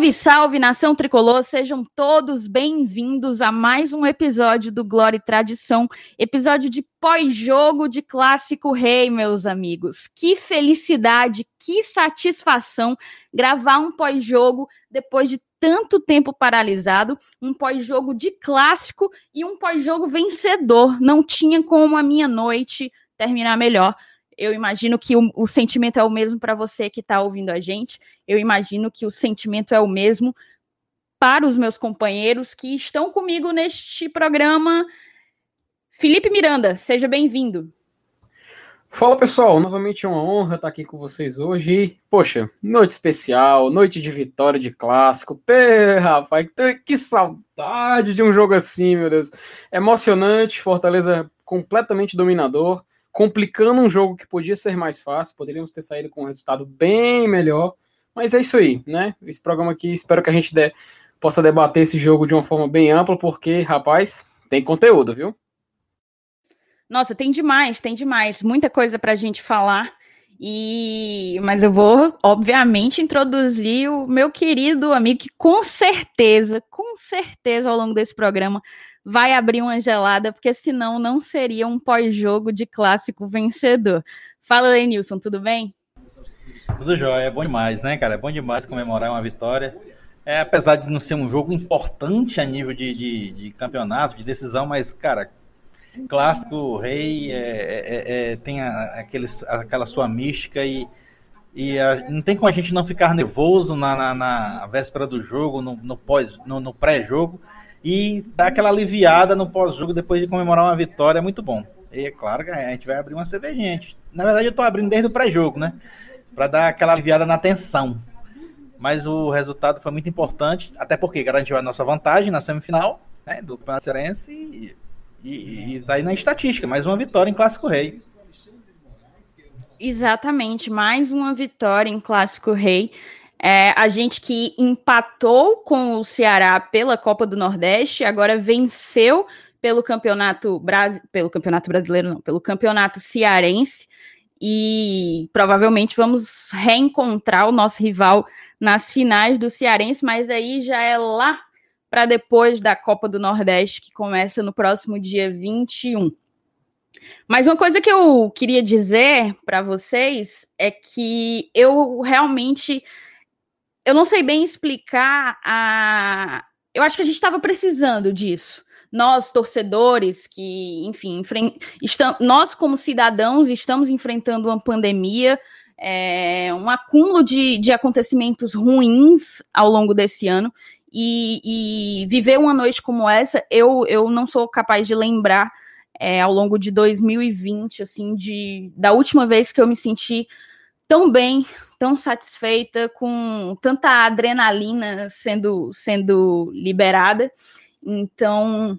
Salve, salve, nação tricolor! Sejam todos bem-vindos a mais um episódio do Glória e Tradição, episódio de pós-jogo de Clássico Rei, meus amigos. Que felicidade, que satisfação gravar um pós-jogo depois de tanto tempo paralisado, um pós-jogo de clássico e um pós-jogo vencedor. Não tinha como a minha noite terminar melhor eu imagino que o, o sentimento é o mesmo para você que está ouvindo a gente. Eu imagino que o sentimento é o mesmo para os meus companheiros que estão comigo neste programa. Felipe Miranda, seja bem-vindo. Fala pessoal, novamente é uma honra estar aqui com vocês hoje. poxa, noite especial, noite de vitória de clássico. Pê, rapaz, que saudade de um jogo assim, meu Deus. Emocionante, Fortaleza completamente dominador complicando um jogo que podia ser mais fácil, poderíamos ter saído com um resultado bem melhor, mas é isso aí, né? Esse programa aqui, espero que a gente possa debater esse jogo de uma forma bem ampla, porque, rapaz, tem conteúdo, viu? Nossa, tem demais, tem demais, muita coisa para a gente falar. E mas eu vou, obviamente, introduzir o meu querido amigo que com certeza, com certeza ao longo desse programa vai abrir uma gelada, porque senão não seria um pós-jogo de clássico vencedor. Fala, Lenilson, tudo bem? Tudo jóia, é bom demais, né, cara? É bom demais comemorar uma vitória. É, apesar de não ser um jogo importante a nível de, de, de campeonato, de decisão, mas, cara, clássico, rei, é, é, é, tem a, aqueles, aquela sua mística e, e a, não tem como a gente não ficar nervoso na, na, na véspera do jogo, no, no, pós, no, no pré-jogo e dar aquela aliviada no pós-jogo depois de comemorar uma vitória é muito bom. E é claro que a gente vai abrir uma cervejinha. Na verdade, eu tô abrindo desde o pré-jogo, né? Para dar aquela aliviada na tensão. Mas o resultado foi muito importante, até porque garantiu a nossa vantagem na semifinal né, do Campeonato Cearense e, e, e tá aí na estatística, mais uma vitória em Clássico Rei. Exatamente, mais uma vitória em Clássico Rei. É, a gente que empatou com o Ceará pela Copa do Nordeste, agora venceu pelo campeonato, pelo campeonato brasileiro, não, pelo campeonato cearense. E provavelmente vamos reencontrar o nosso rival nas finais do Cearense, mas aí já é lá para depois da Copa do Nordeste, que começa no próximo dia 21. Mas uma coisa que eu queria dizer para vocês é que eu realmente eu não sei bem explicar a. Eu acho que a gente estava precisando disso. Nós, torcedores, que, enfim, enfren... nós, como cidadãos, estamos enfrentando uma pandemia, é... um acúmulo de, de acontecimentos ruins ao longo desse ano. E, e, viver uma noite como essa, eu, eu não sou capaz de lembrar é, ao longo de 2020, assim, de, da última vez que eu me senti tão bem, tão satisfeita, com tanta adrenalina sendo, sendo liberada. Então,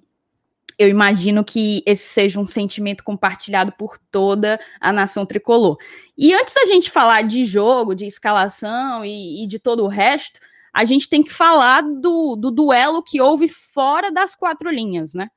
eu imagino que esse seja um sentimento compartilhado por toda a nação tricolor. E antes da gente falar de jogo, de escalação e, e de todo o resto, a gente tem que falar do, do duelo que houve fora das quatro linhas, né?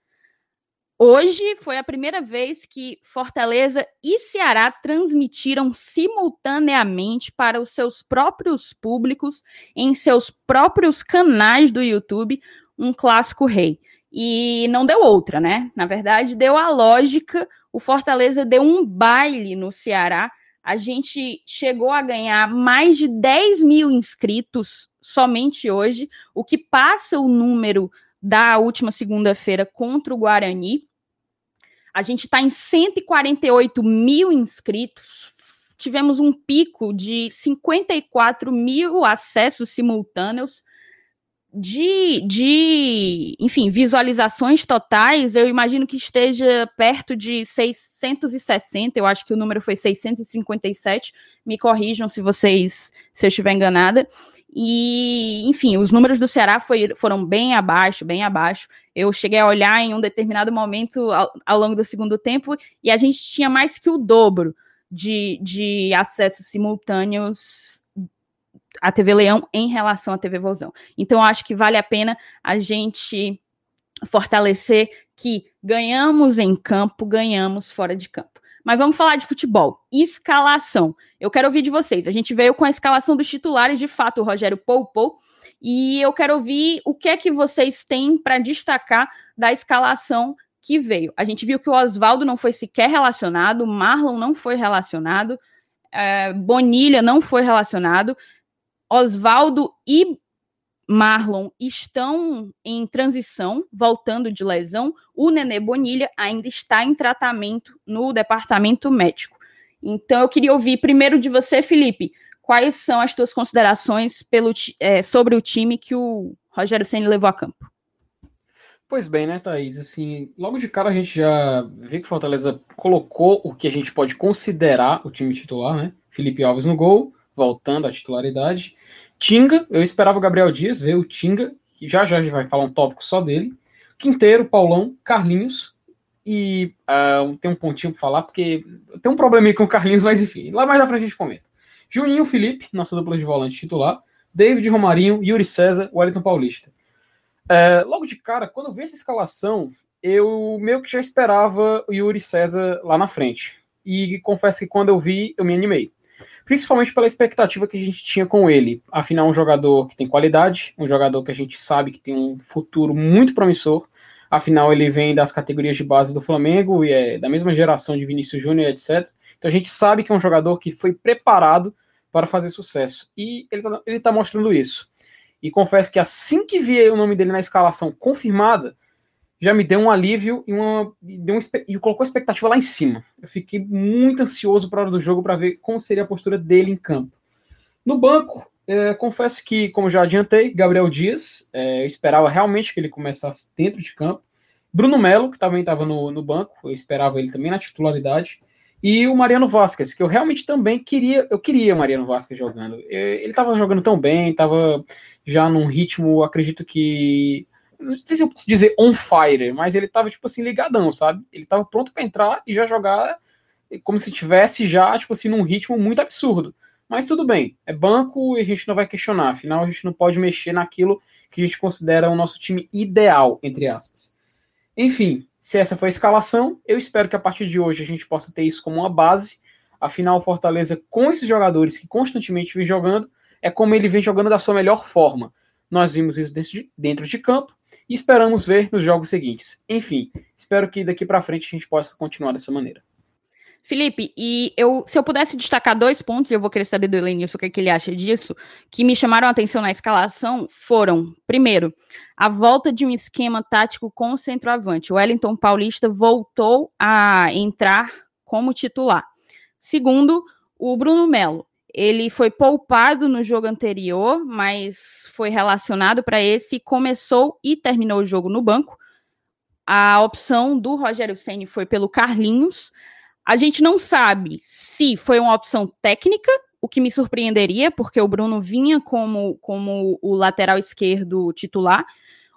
Hoje foi a primeira vez que Fortaleza e Ceará transmitiram simultaneamente para os seus próprios públicos, em seus próprios canais do YouTube, um clássico rei. E não deu outra, né? Na verdade, deu a lógica. O Fortaleza deu um baile no Ceará. A gente chegou a ganhar mais de 10 mil inscritos somente hoje, o que passa o número da última segunda-feira contra o Guarani. A gente está em 148 mil inscritos. Tivemos um pico de 54 mil acessos simultâneos. De, de, enfim, visualizações totais, eu imagino que esteja perto de 660, eu acho que o número foi 657, me corrijam se vocês, se eu estiver enganada. E, enfim, os números do Ceará foi, foram bem abaixo, bem abaixo. Eu cheguei a olhar em um determinado momento ao, ao, longo do segundo tempo e a gente tinha mais que o dobro de, de acessos simultâneos à TV Leão em relação à TV Vozão. Então, acho que vale a pena a gente fortalecer que ganhamos em campo, ganhamos fora de campo. Mas vamos falar de futebol. Escalação. Eu quero ouvir de vocês. A gente veio com a escalação dos titulares, de fato, o Rogério poupou. E eu quero ouvir o que é que vocês têm para destacar da escalação que veio. A gente viu que o Oswaldo não foi sequer relacionado, Marlon não foi relacionado, é, Bonilha não foi relacionado, Oswaldo e Marlon estão em transição, voltando de lesão. O Nenê Bonilha ainda está em tratamento no departamento médico. Então, eu queria ouvir primeiro de você, Felipe, quais são as tuas considerações pelo, é, sobre o time que o Rogério Senna levou a campo? Pois bem, né, Thaís? Assim, logo de cara a gente já vê que Fortaleza colocou o que a gente pode considerar o time titular, né? Felipe Alves no gol, voltando à titularidade. Tinga, eu esperava o Gabriel Dias, ver o Tinga, que já já a gente vai falar um tópico só dele. Quinteiro, Paulão, Carlinhos, e uh, tem um pontinho para falar, porque tem um probleminha com o Carlinhos, mas enfim, lá mais à frente a gente comenta. Juninho Felipe, nossa dupla de volante titular, David Romarinho, Yuri César, Wellington Paulista. Uh, logo de cara, quando eu vi essa escalação, eu meio que já esperava o Yuri César lá na frente. E confesso que quando eu vi, eu me animei principalmente pela expectativa que a gente tinha com ele. Afinal, um jogador que tem qualidade, um jogador que a gente sabe que tem um futuro muito promissor. Afinal, ele vem das categorias de base do Flamengo e é da mesma geração de Vinícius Júnior, etc. Então a gente sabe que é um jogador que foi preparado para fazer sucesso. E ele está tá mostrando isso. E confesso que assim que vi o nome dele na escalação confirmada, já me deu um alívio e, uma, deu um, e colocou a expectativa lá em cima. Eu fiquei muito ansioso para a hora do jogo para ver como seria a postura dele em campo. No banco, é, confesso que, como já adiantei, Gabriel Dias, é, esperava realmente que ele começasse dentro de campo. Bruno Melo, que também estava no, no banco, eu esperava ele também na titularidade. E o Mariano Vasquez, que eu realmente também queria, eu queria o Mariano Vasquez jogando. Ele estava jogando tão bem, estava já num ritmo, acredito que não sei se eu posso dizer on fire, mas ele tava, tipo assim, ligadão, sabe? Ele tava pronto para entrar e já jogar como se tivesse já, tipo assim, num ritmo muito absurdo. Mas tudo bem, é banco e a gente não vai questionar, afinal a gente não pode mexer naquilo que a gente considera o nosso time ideal, entre aspas. Enfim, se essa foi a escalação, eu espero que a partir de hoje a gente possa ter isso como uma base. Afinal, Fortaleza, com esses jogadores que constantemente vem jogando, é como ele vem jogando da sua melhor forma. Nós vimos isso dentro de campo e esperamos ver nos jogos seguintes. Enfim, espero que daqui para frente a gente possa continuar dessa maneira. Felipe, e eu, se eu pudesse destacar dois pontos, eu vou querer saber do Elenilson o que, é que ele acha disso, que me chamaram a atenção na escalação foram, primeiro, a volta de um esquema tático com o centroavante. O Wellington Paulista voltou a entrar como titular. Segundo, o Bruno Melo. Ele foi poupado no jogo anterior, mas foi relacionado para esse, começou e terminou o jogo no banco. A opção do Rogério Ceni foi pelo Carlinhos. A gente não sabe se foi uma opção técnica, o que me surpreenderia, porque o Bruno vinha como, como o lateral esquerdo titular,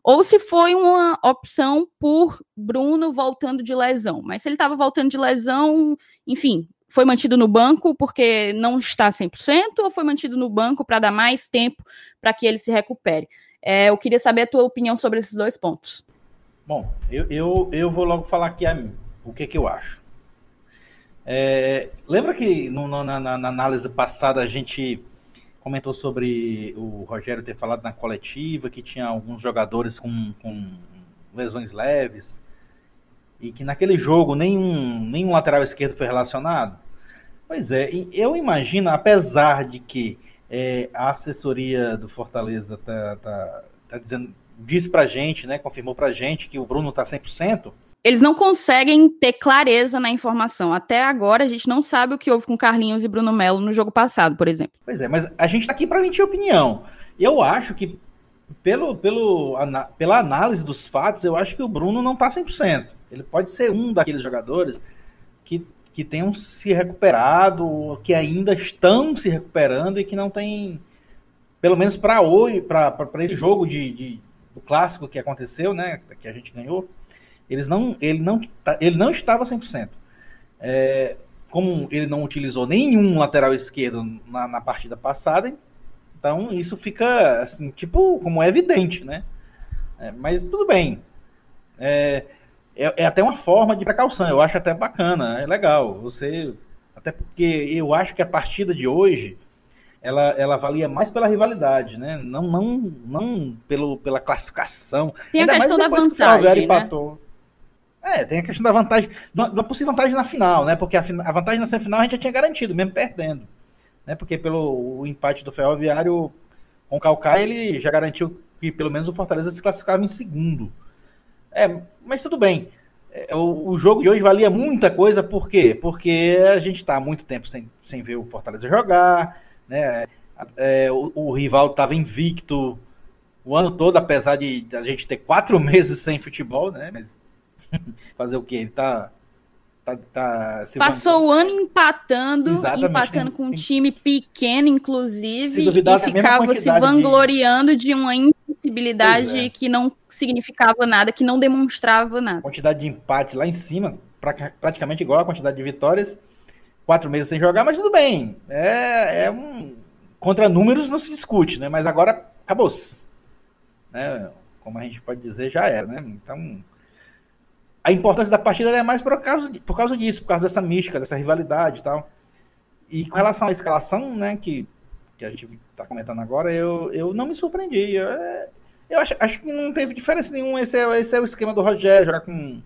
ou se foi uma opção por Bruno voltando de lesão. Mas se ele estava voltando de lesão, enfim, foi mantido no banco porque não está 100% ou foi mantido no banco para dar mais tempo para que ele se recupere? É, eu queria saber a tua opinião sobre esses dois pontos. Bom, eu, eu, eu vou logo falar aqui a mim, o que, que eu acho. É, lembra que no, no, na, na, análise passada a gente comentou sobre o Rogério ter falado na coletiva que tinha alguns jogadores com, com lesões leves e que naquele jogo nenhum, nenhum lateral esquerdo foi relacionado? Pois é, eu imagino, apesar de que é, a assessoria do Fortaleza tá, tá, tá dizendo, disse pra gente, né, confirmou pra gente que o Bruno tá 100%, eles não conseguem ter clareza na informação. Até agora a gente não sabe o que houve com Carlinhos e Bruno Melo no jogo passado, por exemplo. Pois é, mas a gente tá aqui para emitir opinião. Eu acho que pelo, pelo, pela análise dos fatos, eu acho que o Bruno não tá 100%. Ele pode ser um daqueles jogadores que, que tenham se recuperado, que ainda estão se recuperando e que não tem, pelo menos para hoje, para esse jogo de, de, do clássico que aconteceu, né, que a gente ganhou, eles não, ele, não, tá, ele não estava 100%. É, como ele não utilizou nenhum lateral esquerdo na, na partida passada, então isso fica assim, tipo, como é evidente, né? É, mas tudo bem. É, é, é, até uma forma de precaução. Eu acho até bacana, é legal. Você. Até porque eu acho que a partida de hoje ela, ela valia mais pela rivalidade, né? Não, não, não pelo, pela classificação. Tem Ainda a questão da vantagem, que o né? empatou. É, tem a questão da vantagem, da possível vantagem na final, né? Porque a, a, vantagem na semifinal a gente já tinha garantido, mesmo perdendo. Né? Porque pelo o empate do Ferroviário com o Calcaia, ele já garantiu que pelo menos o Fortaleza se classificava em segundo. É, mas tudo bem. É, o, o, jogo de hoje valia muita coisa, por quê? Porque a gente está há muito tempo sem, sem ver o Fortaleza jogar, né? É, o, o, rival estava invicto o ano todo, apesar de a gente ter quatro meses sem futebol, né? Mas fazer o quê? Ele tá. tá, tá Passou o ano empatando, Exatamente. empatando com um time pequeno, pequeno, inclusive, e ficava se vangloriando de, de uma invencibilidade é. que não significava nada, que não demonstrava nada. Quantidade de empates lá em cima, pra, praticamente igual a quantidade de vitórias. Quatro meses sem jogar, mas tudo bem. É, é um. Contra números não se discute, né? Mas agora acabou-se. Né? Como a gente pode dizer, já era, né? Então a importância da partida é mais por causa, de, por causa disso, por causa dessa mística, dessa rivalidade e tal. E com relação à escalação, né, que, que a gente está comentando agora, eu, eu não me surpreendi. Eu, eu acho, acho que não teve diferença nenhuma. Esse é, esse é o esquema do Rogério, jogar com,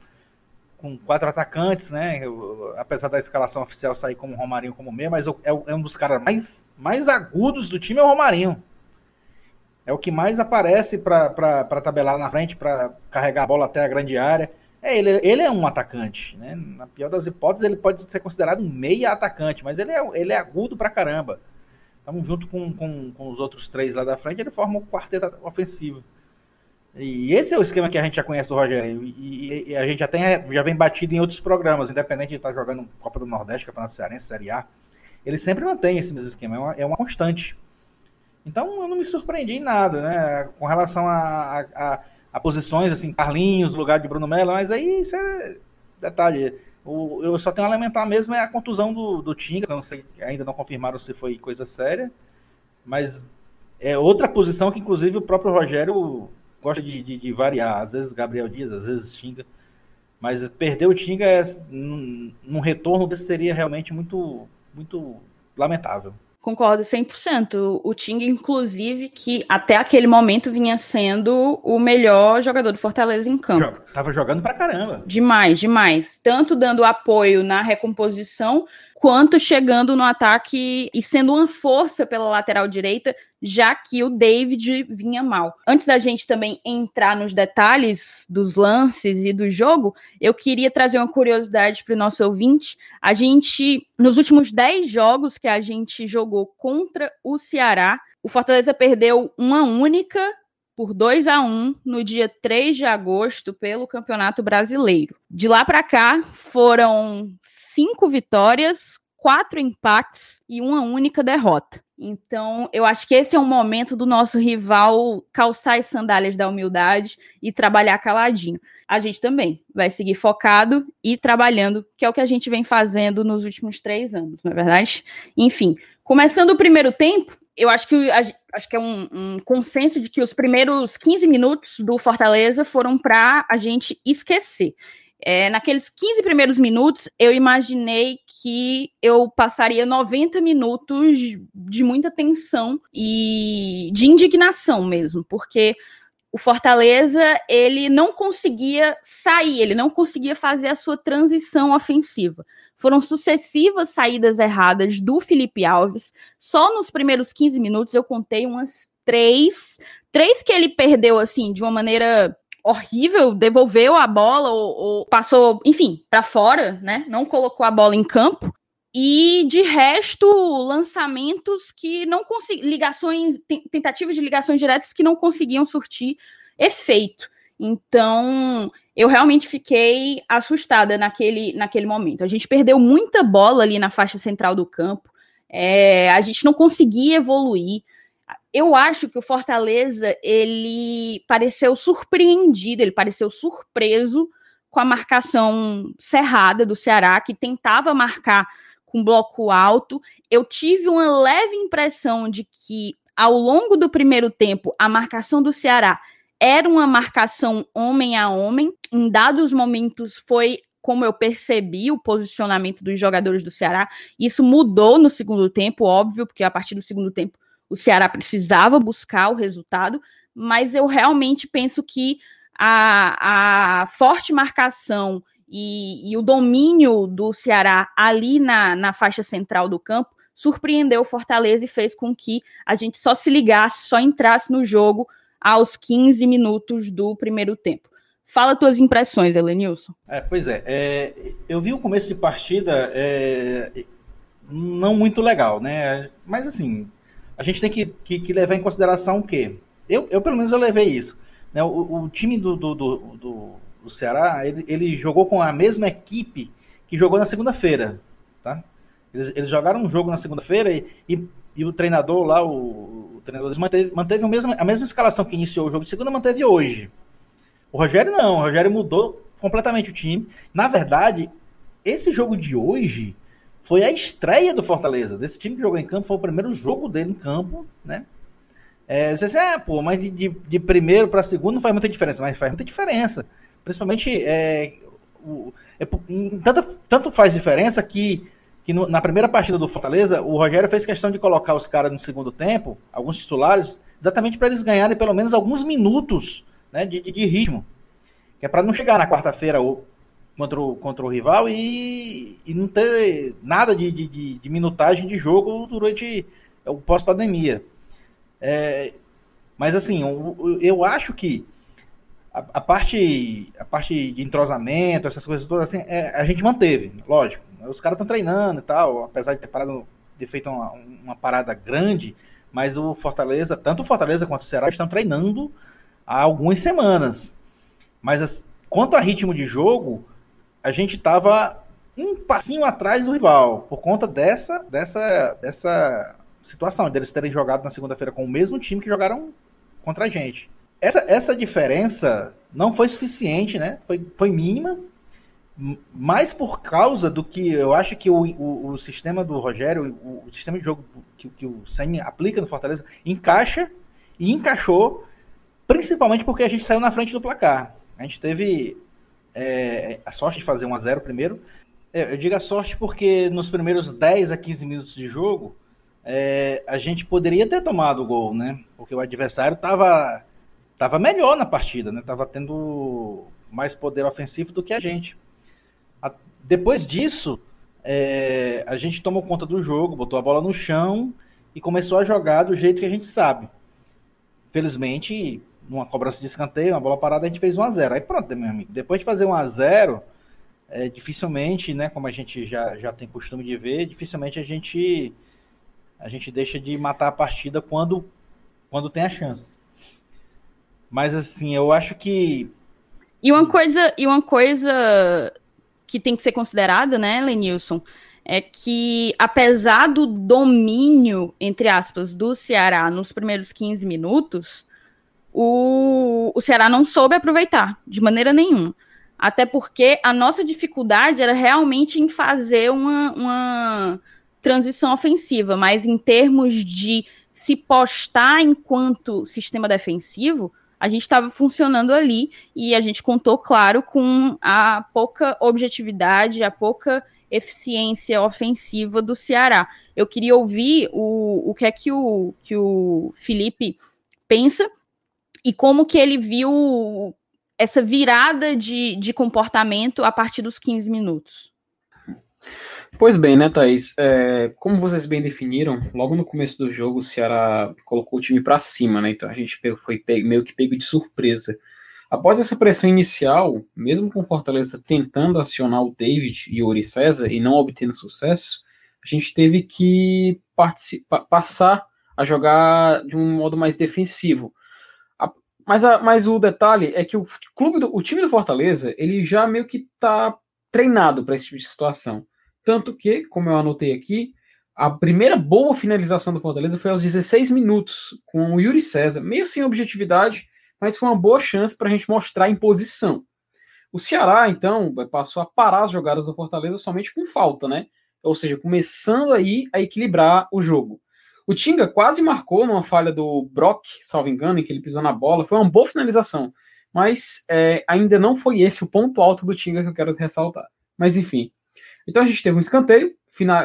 com quatro atacantes, né? Eu, apesar da escalação oficial sair como Romarinho como meia, mas é, é um dos caras mais, mais agudos do time é o Romarinho. É o que mais aparece para tabelar na frente, para carregar a bola até a grande área. É, ele, ele é um atacante, né? Na pior das hipóteses, ele pode ser considerado um meia atacante, mas ele é, ele é agudo pra caramba. Estamos junto com, com, com, os outros três lá da frente, ele forma o quarteto ofensivo. E esse é o esquema que a gente já conhece do Rogério. E, e, a gente já, tem, já vem batido em outros programas, independente de estar jogando Copa do Nordeste, Campeonato Cearense, Série A. Ele sempre mantém esse mesmo esquema, é uma, é uma constante. Então eu não me surpreendi em nada, né? Com relação a, a, a a posições, assim, Carlinhos lugar de Bruno Mello, mas aí isso é detalhe. O, eu só tenho a lamentar mesmo é a contusão do, do Tinga, não sei, ainda não confirmaram se foi coisa séria, mas é outra posição que inclusive o próprio Rogério gosta de, de, de variar, às vezes Gabriel Dias, às vezes Tinga, mas perder o Tinga é, num, num retorno desse seria realmente muito, muito lamentável. Concordo 100%. O Ting, inclusive, que até aquele momento vinha sendo o melhor jogador do Fortaleza em campo. Tava jogando pra caramba. Demais, demais. Tanto dando apoio na recomposição, quanto chegando no ataque e sendo uma força pela lateral direita, já que o David vinha mal. Antes da gente também entrar nos detalhes dos lances e do jogo, eu queria trazer uma curiosidade para o nosso ouvinte. A gente, nos últimos 10 jogos que a gente jogou contra o Ceará, o Fortaleza perdeu uma única por 2 a 1 no dia 3 de agosto pelo Campeonato Brasileiro. De lá para cá foram cinco vitórias, quatro empates e uma única derrota. Então, eu acho que esse é um momento do nosso rival calçar as sandálias da humildade e trabalhar caladinho. A gente também vai seguir focado e trabalhando, que é o que a gente vem fazendo nos últimos três anos, não é verdade? Enfim, começando o primeiro tempo, eu acho que, acho que é um, um, consenso de que os primeiros 15 minutos do Fortaleza foram para a gente esquecer. É, naqueles 15 primeiros minutos, eu imaginei que eu passaria 90 minutos de muita tensão e de indignação mesmo, porque o Fortaleza ele não conseguia sair, ele não conseguia fazer a sua transição ofensiva. Foram sucessivas saídas erradas do Felipe Alves. Só nos primeiros 15 minutos eu contei umas três, três que ele perdeu assim de uma maneira horrível, devolveu a bola ou, ou passou, enfim, para fora, né? Não colocou a bola em campo. E de resto, lançamentos que não conseguiam, ligações, tentativas de ligações diretas que não conseguiam surtir efeito. Então, eu realmente fiquei assustada naquele, naquele momento. A gente perdeu muita bola ali na faixa central do campo, é, a gente não conseguia evoluir eu acho que o Fortaleza ele pareceu surpreendido, ele pareceu surpreso com a marcação cerrada do Ceará, que tentava marcar com bloco alto. Eu tive uma leve impressão de que ao longo do primeiro tempo a marcação do Ceará era uma marcação homem a homem. Em dados momentos foi como eu percebi o posicionamento dos jogadores do Ceará. Isso mudou no segundo tempo, óbvio, porque a partir do segundo tempo o Ceará precisava buscar o resultado, mas eu realmente penso que a, a forte marcação e, e, o domínio do Ceará ali na, na faixa central do campo surpreendeu o Fortaleza e fez com que a gente só se ligasse, só entrasse no jogo aos 15 minutos do primeiro tempo. Fala tuas impressões, Elenilson. É, pois é, é, eu vi o começo de partida é, não muito legal, né? Mas assim, a gente tem que, que, que levar em consideração o quê? Eu, eu, pelo menos, eu levei isso. Né? O, o time do, do, do, do, Ceará, ele, ele jogou com a mesma equipe que jogou na segunda-feira, tá? Eles, eles, jogaram um jogo na segunda-feira e, e, e, o treinador lá, o, o treinador, manteve, manteve a, mesma, a mesma escalação que iniciou o jogo de segunda, manteve hoje. O Rogério não, o Rogério mudou completamente o time. Na verdade, esse jogo de hoje foi a estreia do Fortaleza. Desse time que jogou em campo, foi o primeiro jogo dele em campo, né? É, você ah, pô, mas de, de, de primeiro para segundo não faz muita diferença, mas faz muita diferença. Principalmente, é, o, é, tanto, tanto faz diferença que, que no, na primeira partida do Fortaleza, o Rogério fez questão de colocar os caras no segundo tempo, alguns titulares, exatamente para eles ganharem pelo menos alguns minutos né, de, de, de ritmo. Que é para não chegar na quarta-feira contra o, contra o rival e, e não ter nada de, de, de minutagem de jogo durante o pós-pandemia. É, mas assim, eu, eu acho que a, a, parte, a parte de entrosamento, essas coisas todas, assim, é, a gente manteve, lógico. Os caras estão treinando e tal, apesar de ter parado, ter feito uma, uma parada grande, mas o Fortaleza, tanto o Fortaleza quanto o Ceará estão treinando há algumas semanas. Mas as, quanto a ritmo de jogo, a gente estava um passinho atrás do rival, por conta dessa, dessa, dessa situação, deles terem jogado na segunda-feira com o mesmo time que jogaram contra a gente. Essa, essa diferença não foi suficiente, né? Foi, foi mínima, mais por causa do que eu acho que o, o, o sistema do Rogério, o, o, sistema de jogo que, que o Senna aplica no Fortaleza, encaixa e encaixou Principalmente porque a gente saiu na frente do placar. A gente teve é, a sorte de fazer 1 a 0 primeiro. É, eu digo a sorte porque nos primeiros 10 a 15 minutos de jogo, é, a gente poderia ter tomado o gol, né? Porque o adversário estava tava melhor na partida, né? Tava tendo mais poder ofensivo do que a gente. Depois disso, é, a gente tomou conta do jogo, botou a bola no chão e começou a jogar do jeito que a gente sabe. Felizmente, numa cobrança de escanteio, uma bola parada, a gente fez 1x0. Aí pronto, meu amigo. Depois de fazer 1x0, é, dificilmente, né, como a gente já, já tem costume de ver, dificilmente a gente a gente deixa de matar a partida quando quando tem a chance. Mas assim, eu acho que e uma coisa e uma coisa que tem que ser considerada, né, Lenilson, é que apesar do domínio entre aspas do Ceará nos primeiros 15 minutos, o, o Ceará não soube aproveitar de maneira nenhuma. Até porque a nossa dificuldade era realmente em fazer uma, uma transição ofensiva, mas em termos de se postar enquanto sistema defensivo, a gente estava funcionando ali e a gente contou, claro, com a pouca objetividade, a pouca eficiência ofensiva do Ceará. Eu queria ouvir o, o que é que o, que o Felipe pensa e como que ele viu essa virada de, de comportamento a partir dos 15 minutos. Pois bem, né, Thaís? É, como vocês bem definiram, logo no começo do jogo o Ceará colocou o time para cima, né? Então a gente foi meio que pego de surpresa. Após essa pressão inicial, mesmo com Fortaleza tentando acionar o David e o Uri César e não obtendo sucesso, a gente teve que passar a jogar de um modo mais defensivo. Mas, a, mas o detalhe é que o clube do, o time do Fortaleza, ele já meio que tá treinado para esse tipo de situação. Tanto que, como eu anotei aqui, a primeira boa finalização do Fortaleza foi aos 16 minutos, com o Yuri César, meio sem objetividade, mas foi uma boa chance para a gente mostrar a imposição. O Ceará, então, passou a parar as jogadas do Fortaleza somente com falta, né? Ou seja, começando aí a equilibrar o jogo. O Tinga quase marcou numa falha do Brock, salvo engano, em que ele pisou na bola. Foi uma boa finalização. Mas é, ainda não foi esse o ponto alto do Tinga que eu quero ressaltar. Mas enfim. Então a gente teve um escanteio,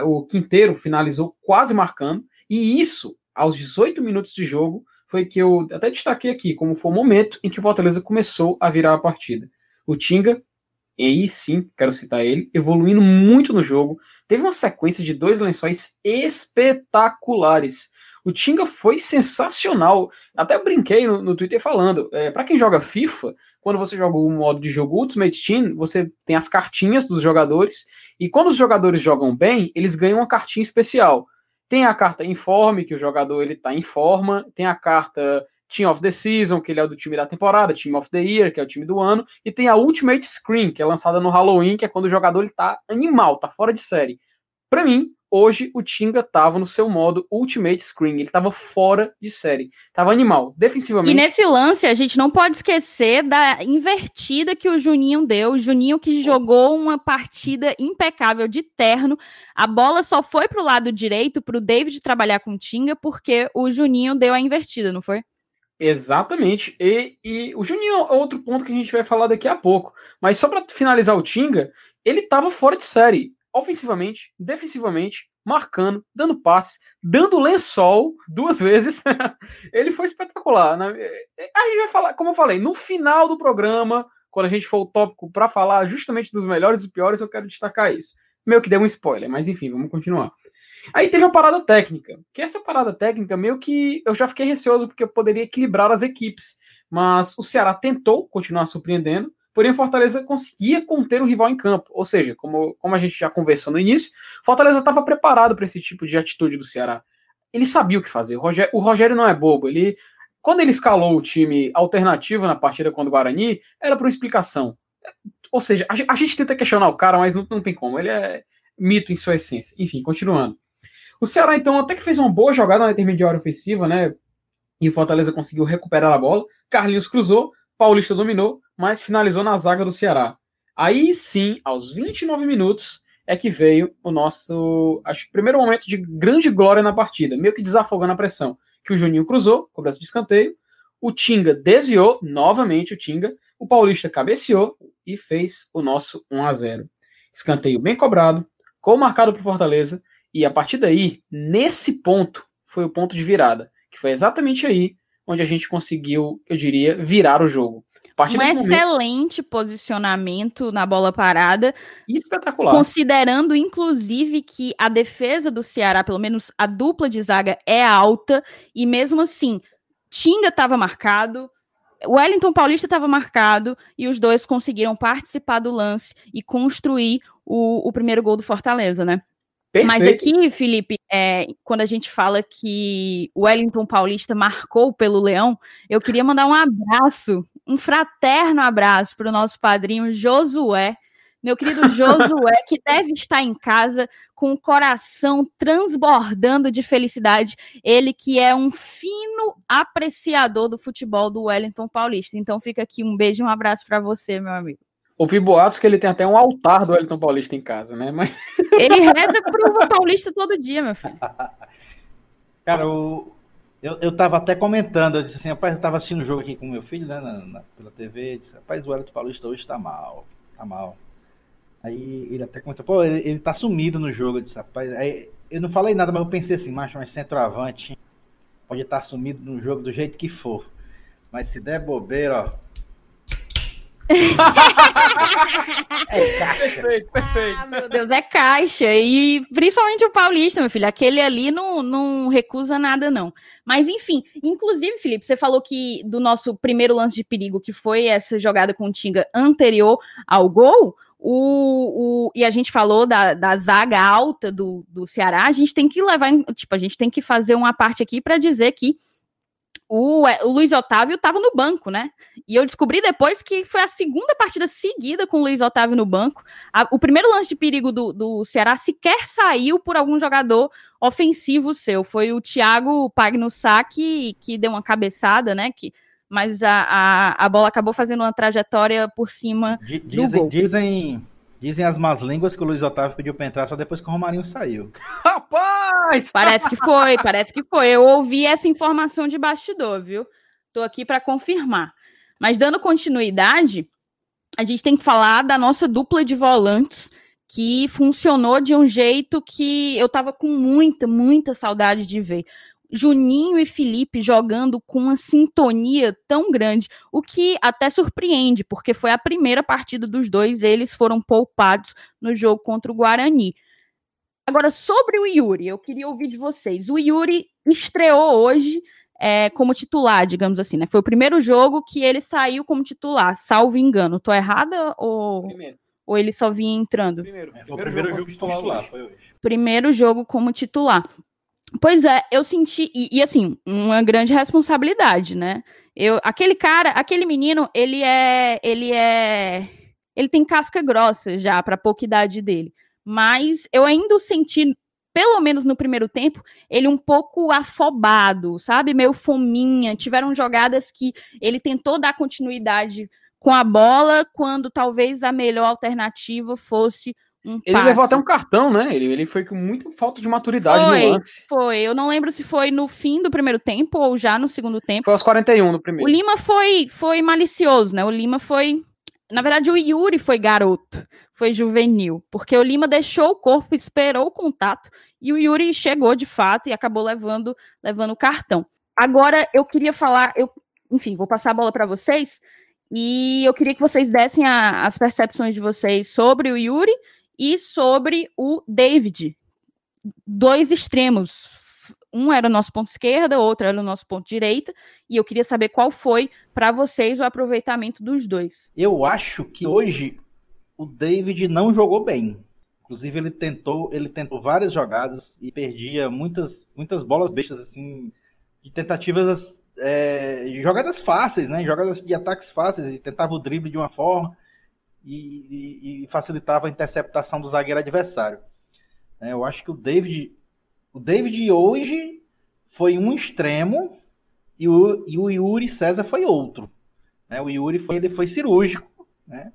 o Quinteiro finalizou quase marcando, e isso, aos 18 minutos de jogo, foi que eu até destaquei aqui como foi o momento em que o Fortaleza começou a virar a partida. O Tinga, e aí sim, quero citar ele, evoluindo muito no jogo, teve uma sequência de dois lençóis espetaculares. O Tinga foi sensacional. Até brinquei no, no Twitter falando. É, para quem joga FIFA, quando você joga o modo de jogo Ultimate Team, você tem as cartinhas dos jogadores. E quando os jogadores jogam bem, eles ganham uma cartinha especial. Tem a carta Informe, que o jogador ele tá em forma. Tem a carta Team of the Season, que ele é do time da temporada, Team of the Year, que é o time do ano, e tem a Ultimate Screen, que é lançada no Halloween, que é quando o jogador ele tá animal, tá fora de série. Para mim, Hoje o Tinga tava no seu modo Ultimate Screen, ele tava fora de série, tava animal, defensivamente. E nesse lance a gente não pode esquecer da invertida que o Juninho deu, o Juninho que jogou uma partida impecável de terno. A bola só foi pro lado direito pro David trabalhar com o Tinga porque o Juninho deu a invertida, não foi? Exatamente. E, e o Juninho é outro ponto que a gente vai falar daqui a pouco. Mas só para finalizar o Tinga, ele tava fora de série ofensivamente, defensivamente, marcando, dando passes, dando lençol duas vezes. ele foi espetacular. Né? A gente vai falar, como eu falei, no final do programa, quando a gente for o tópico para falar justamente dos melhores e piores, eu quero destacar isso. Meio que deu um spoiler, mas enfim, vamos continuar. Aí teve a parada técnica, que essa parada técnica meio que eu já fiquei receoso porque eu poderia equilibrar as equipes, mas o Ceará tentou continuar surpreendendo, porém Fortaleza conseguia conter o rival em campo. Ou seja, como, como a gente já conversou no início, Fortaleza estava preparado para esse tipo de atitude do Ceará. Ele sabia o que fazer. O Rogério, o Rogério não é bobo. Ele, quando ele escalou o time alternativo na partida contra o Guarani, era por explicação. Ou seja, a, a gente tenta questionar o cara, mas não, não tem como. Ele é mito em sua essência. Enfim, continuando. O Ceará, então, até que fez uma boa jogada na intermediária ofensiva, né? E o Fortaleza conseguiu recuperar a bola. Carlinhos cruzou, Paulista dominou, mas finalizou na zaga do Ceará. Aí sim, aos 29 minutos, é que veio o nosso, acho primeiro momento de grande glória na partida, meio que desafogando a pressão, que o Juninho cruzou, cobrança de escanteio, o Tinga desviou, novamente o Tinga, o Paulista cabeceou e fez o nosso 1 a 0. Escanteio bem cobrado, gol marcado para Fortaleza, e a partir daí, nesse ponto, foi o ponto de virada, que foi exatamente aí onde a gente conseguiu, eu diria, virar o jogo. Um excelente momento, posicionamento na bola parada. Espetacular. Considerando, inclusive, que a defesa do Ceará, pelo menos a dupla de zaga, é alta. E mesmo assim, Tinga estava marcado, Wellington Paulista estava marcado. E os dois conseguiram participar do lance e construir o, o primeiro gol do Fortaleza, né? Perfeito. Mas aqui, Felipe, é, quando a gente fala que o Wellington Paulista marcou pelo Leão, eu queria mandar um abraço, um fraterno abraço para o nosso padrinho Josué, meu querido Josué, que deve estar em casa com o coração transbordando de felicidade. Ele que é um fino apreciador do futebol do Wellington Paulista. Então fica aqui um beijo e um abraço para você, meu amigo. Ouvi boatos que ele tem até um altar do Wellington Paulista em casa, né? Mas... Ele reza pro Paulista todo dia, meu filho. Cara, eu, eu, eu tava até comentando, eu disse assim, rapaz, eu tava assistindo o jogo aqui com meu filho, né, na, na, pela TV, disse, rapaz, o Wellington Paulista hoje tá mal, tá mal. Aí ele até comentou, pô, ele, ele tá sumido no jogo, eu disse, rapaz, aí eu não falei nada, mas eu pensei assim, macho, mas centroavante pode estar sumido no jogo do jeito que for. Mas se der bobeira, ó, é caixa. Perfeito, perfeito. Ah, meu Deus, é caixa. E principalmente o paulista, meu filho. Aquele ali não, não recusa nada, não. Mas, enfim, inclusive, Felipe, você falou que do nosso primeiro lance de perigo, que foi essa jogada com o Tinga anterior ao gol, o, o, e a gente falou da, da zaga alta do, do Ceará, a gente tem que levar, tipo, a gente tem que fazer uma parte aqui para dizer que o, o Luiz Otávio estava no banco, né? E eu descobri depois que foi a segunda partida seguida com o Luiz Otávio no banco. A, o primeiro lance de perigo do, do Ceará sequer saiu por algum jogador ofensivo seu. Foi o Thiago Pagnussaki que deu uma cabeçada, né? Que, mas a, a, a bola acabou fazendo uma trajetória por cima. Dizem, do gol. dizem Dizem as más línguas que o Luiz Otávio pediu para entrar só depois que o Romarinho saiu. Rapaz! Parece que foi, parece que foi. Eu ouvi essa informação de bastidor, viu? Tô aqui para confirmar. Mas dando continuidade, a gente tem que falar da nossa dupla de volantes que funcionou de um jeito que eu tava com muita, muita saudade de ver. Juninho e Felipe jogando com uma sintonia tão grande, o que até surpreende, porque foi a primeira partida dos dois, eles foram poupados no jogo contra o Guarani. Agora, sobre o Yuri, eu queria ouvir de vocês. O Yuri estreou hoje é, como titular, digamos assim, né? Foi o primeiro jogo que ele saiu como titular, salvo engano. Tô errada ou, ou ele só vinha entrando? Primeiro, é, foi o primeiro jogo, jogo titular, titular foi hoje. Primeiro jogo como titular. Pois é, eu senti, e, e, assim, uma grande responsabilidade, né? Eu, aquele cara, aquele menino, ele é, ele é, ele tem casca grossa já para pouca idade dele. Mas eu ainda o senti, pelo menos no primeiro tempo, ele um pouco afobado, sabe? Meio fominha. Tiveram jogadas que ele tentou dar continuidade com a bola, quando talvez a melhor alternativa fosse um ele levou até um cartão, né? Ele, ele foi com muita falta de maturidade foi, no lance. Foi, eu não lembro se foi no fim do primeiro tempo ou já no segundo tempo. Foi aos 41 no primeiro. O Lima foi, foi malicioso, né? O Lima foi. Na verdade, o Yuri foi garoto, foi juvenil, porque o Lima deixou o corpo, esperou o contato e o Yuri chegou de fato e acabou levando levando o cartão. Agora eu queria falar, eu, enfim, vou passar a bola para vocês e eu queria que vocês dessem a, as percepções de vocês sobre o Yuri e sobre o David. Dois extremos. Um era o nosso ponto esquerda, outro era o nosso ponto direita, e eu queria saber qual foi para vocês o aproveitamento dos dois. Eu acho que hoje o David não jogou bem. Inclusive ele tentou, ele tentou várias jogadas e perdia muitas, muitas bolas bestas assim, de tentativas é, jogadas fáceis, né? Jogadas de ataques fáceis, e tentava o drible de uma forma e, e, facilitava a interceptação do zagueiro adversário. É, eu acho que o David, o David hoje foi um extremo e o, e o Yuri César foi outro. Né? O Yuri foi, ele foi cirúrgico, né?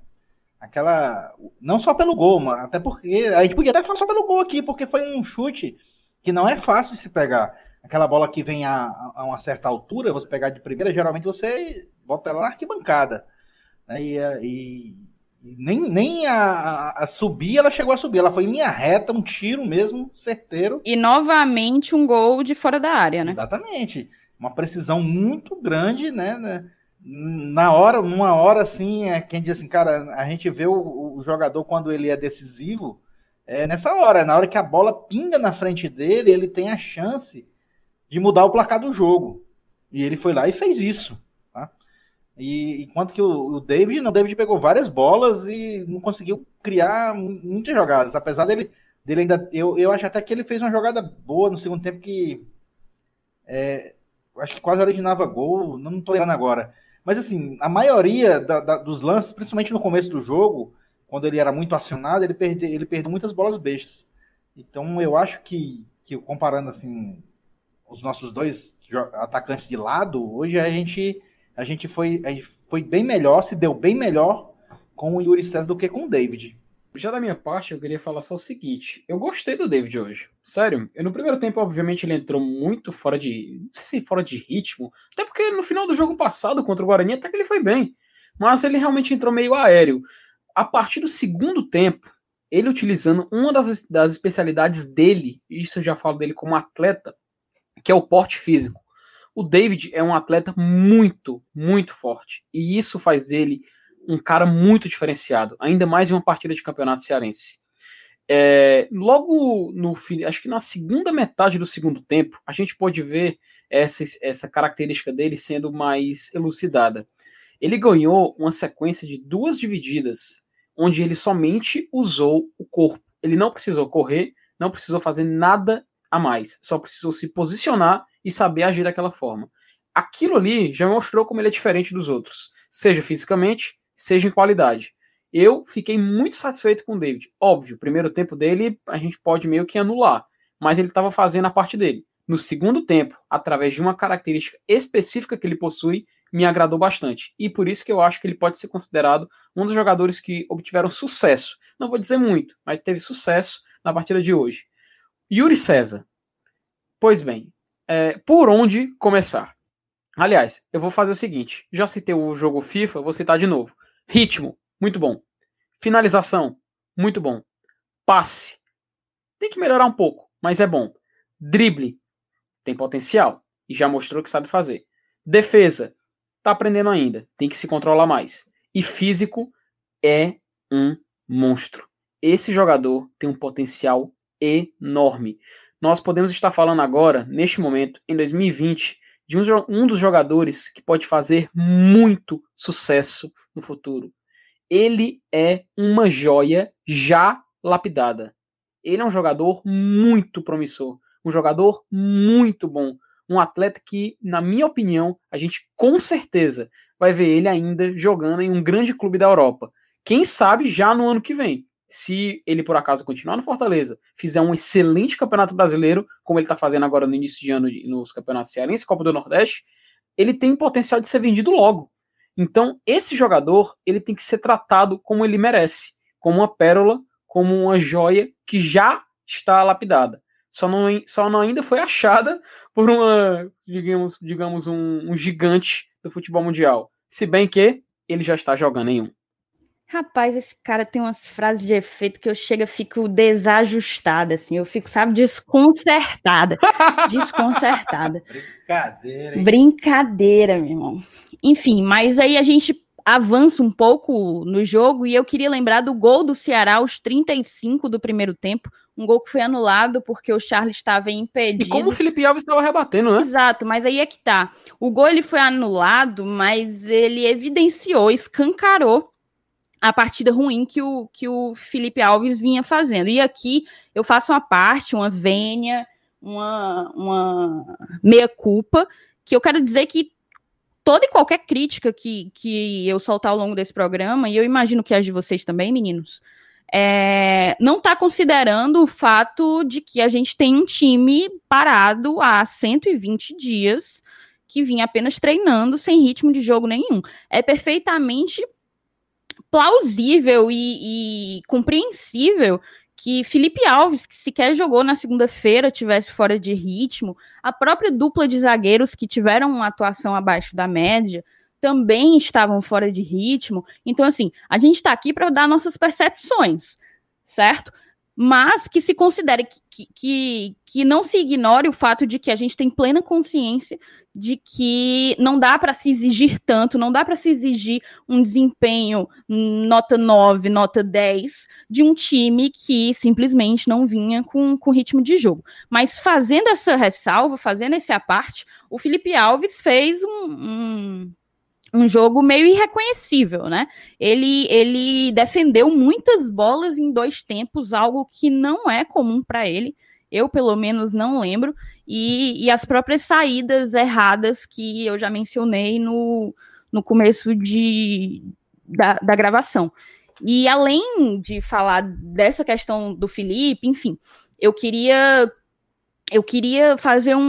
Aquela, não só pelo gol, mas até porque a gente podia até falar só pelo gol aqui, porque foi um chute que não é fácil de se pegar. Aquela bola que vem a, a uma certa altura, você pegar de primeira, geralmente você bota ela na arquibancada. Né? E, e, nem, nem a, a, subir ela chegou a subir, ela foi em linha reta, um tiro mesmo, certeiro. E novamente um gol de fora da área, né? Exatamente. Uma precisão muito grande, né? né? Na hora, numa hora assim, é, quem diz assim, cara, a gente vê o, o jogador quando ele é decisivo, é nessa hora, na hora que a bola pinga na frente dele, ele tem a chance de mudar o placar do jogo. E ele foi lá e fez isso. E enquanto que o, o David, não, o David pegou várias bolas e não conseguiu criar muitas jogadas. Apesar dele, dele ainda. Eu, eu acho até que ele fez uma jogada boa no segundo tempo que. É, acho que quase originava gol, não estou lembrando agora. Mas assim, a maioria da, da, dos lances, principalmente no começo do jogo, quando ele era muito acionado, ele, perde, ele perdeu muitas bolas bestas. Então eu acho que, que comparando assim os nossos dois atacantes de lado, hoje a gente a gente foi, foi bem melhor, se deu bem melhor com o Yuri César do que com o David. Já da minha parte, eu queria falar só o seguinte: eu gostei do David hoje. Sério, eu, no primeiro tempo, obviamente, ele entrou muito fora de. Não sei se fora de ritmo. Até porque no final do jogo passado contra o Guarani, até que ele foi bem. Mas ele realmente entrou meio aéreo. A partir do segundo tempo, ele utilizando uma das, das especialidades dele, isso eu já falo dele como atleta, que é o porte físico. O David é um atleta muito, muito forte. E isso faz dele um cara muito diferenciado, ainda mais em uma partida de campeonato cearense. É, logo no fim, acho que na segunda metade do segundo tempo, a gente pode ver essa, essa característica dele sendo mais elucidada. Ele ganhou uma sequência de duas divididas, onde ele somente usou o corpo. Ele não precisou correr, não precisou fazer nada a mais, só precisou se posicionar e saber agir daquela forma. Aquilo ali já mostrou como ele é diferente dos outros, seja fisicamente, seja em qualidade. Eu fiquei muito satisfeito com o David. Óbvio, o primeiro tempo dele a gente pode meio que anular, mas ele estava fazendo a parte dele. No segundo tempo, através de uma característica específica que ele possui, me agradou bastante. E por isso que eu acho que ele pode ser considerado um dos jogadores que obtiveram sucesso. Não vou dizer muito, mas teve sucesso na partida de hoje. Yuri César. Pois bem, é, por onde começar? Aliás, eu vou fazer o seguinte: já citei o jogo FIFA, vou citar de novo. Ritmo, muito bom. Finalização, muito bom. Passe, tem que melhorar um pouco, mas é bom. Drible, tem potencial e já mostrou que sabe fazer. Defesa, tá aprendendo ainda, tem que se controlar mais. E físico é um monstro. Esse jogador tem um potencial enorme. Nós podemos estar falando agora, neste momento, em 2020, de um, dos jogadores que pode fazer muito sucesso no futuro. Ele é uma joia já lapidada. Ele é um jogador muito promissor, um jogador muito bom, um atleta que, na minha opinião, a gente com certeza vai ver ele ainda jogando em um grande clube da Europa. Quem sabe já no ano que vem. Se ele por acaso continuar no Fortaleza, fizer um excelente campeonato brasileiro, como ele está fazendo agora no início de ano nos campeonatos cearense Copa do Nordeste, ele tem potencial de ser vendido logo. Então, esse jogador, ele tem que ser tratado como ele merece, como uma pérola, como uma joia que já está lapidada. Só não, só não ainda foi achada por uma, digamos, digamos um, um gigante do futebol mundial. Se bem que ele já está jogando em um. Rapaz, esse cara tem umas frases de efeito que eu chego, fico desajustada, assim, eu fico, sabe, desconcertada. desconcertada. Brincadeira, hein? Brincadeira, meu irmão. Enfim, mas aí a gente avança um pouco no jogo e eu queria lembrar do gol do Ceará aos 35 do primeiro tempo, um gol que foi anulado porque o Charles estava impedido. E como o Felipe Alves estava rebatendo, né? Exato, mas aí é que tá. O gol ele foi anulado, mas ele evidenciou, escancarou a partida ruim que o, que o Felipe Alves vinha fazendo. E aqui eu faço uma parte, uma vênia, uma, uma meia-culpa, que eu quero dizer que toda e qualquer crítica que, que eu soltar ao longo desse programa, e eu imagino que as de vocês também, meninos, é, não está considerando o fato de que a gente tem um time parado há 120 dias que vinha apenas treinando sem ritmo de jogo nenhum. É perfeitamente plausível e, e compreensível que Felipe Alves, que sequer jogou na segunda-feira, tivesse fora de ritmo, a própria dupla de zagueiros que tiveram uma atuação abaixo da média também estavam fora de ritmo. Então, assim, a gente está aqui para dar nossas percepções, certo? Mas que se considere que, que, que não se ignore o fato de que a gente tem plena consciência de que não dá para se exigir tanto, não dá para se exigir um desempenho nota 9, nota 10 de um time que simplesmente não vinha com, com ritmo de jogo. Mas fazendo essa ressalva, fazendo esse aparte, o Felipe Alves fez um, um um jogo meio irreconhecível, né? Ele, ele defendeu muitas bolas em dois tempos, algo que não é comum para ele. Eu, pelo menos, não lembro. E, e as próprias saídas erradas que eu já mencionei no, no começo de, da, da gravação. E além de falar dessa questão do Felipe, enfim, eu queria eu queria fazer um,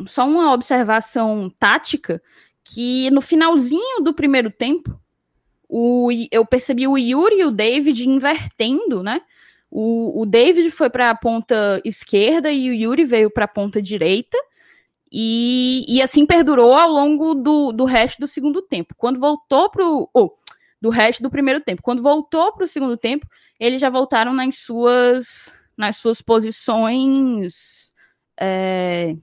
um, só uma observação tática que no finalzinho do primeiro tempo, o, eu percebi o Yuri e o David invertendo, né? O, o David foi para a ponta esquerda e o Yuri veio para a ponta direita. E, e assim perdurou ao longo do, do resto do segundo tempo. Quando voltou para o. Oh, do resto do primeiro tempo. Quando voltou para o segundo tempo, eles já voltaram nas suas, nas suas posições. É,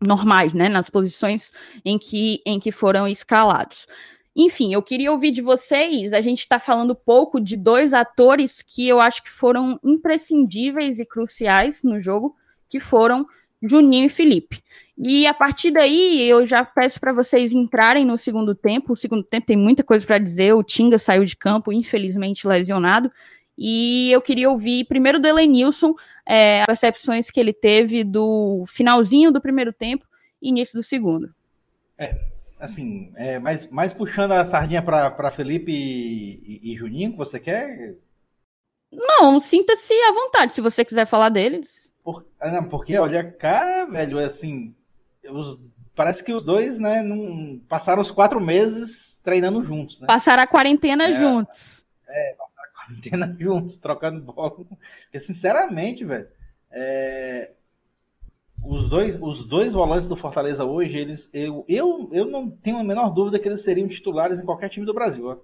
normais, né, nas posições em que, em que foram escalados. Enfim, eu queria ouvir de vocês. A gente está falando pouco de dois atores que eu acho que foram imprescindíveis e cruciais no jogo, que foram Juninho e Felipe. E a partir daí, eu já peço para vocês entrarem no segundo tempo. O segundo tempo tem muita coisa para dizer. O Tinga saiu de campo, infelizmente lesionado. E eu queria ouvir primeiro do Elenilson é, as percepções que ele teve do finalzinho do primeiro tempo e início do segundo. É, assim, é, puxando a sardinha para Felipe e, e, e, Juninho, que você quer? Não, sinta-se à vontade, se você quiser falar deles. Por, ah, não, porque, olha, cara, velho, assim, os, parece que os dois, né, não, passaram os quatro meses treinando juntos, né? Passaram a quarentena é, juntos. É, quarentena juntos, trocando bola. Porque, sinceramente, velho, é... os dois, os dois volantes do Fortaleza hoje, eles, eu, eu, eu não tenho a menor dúvida que eles seriam titulares em qualquer time do Brasil.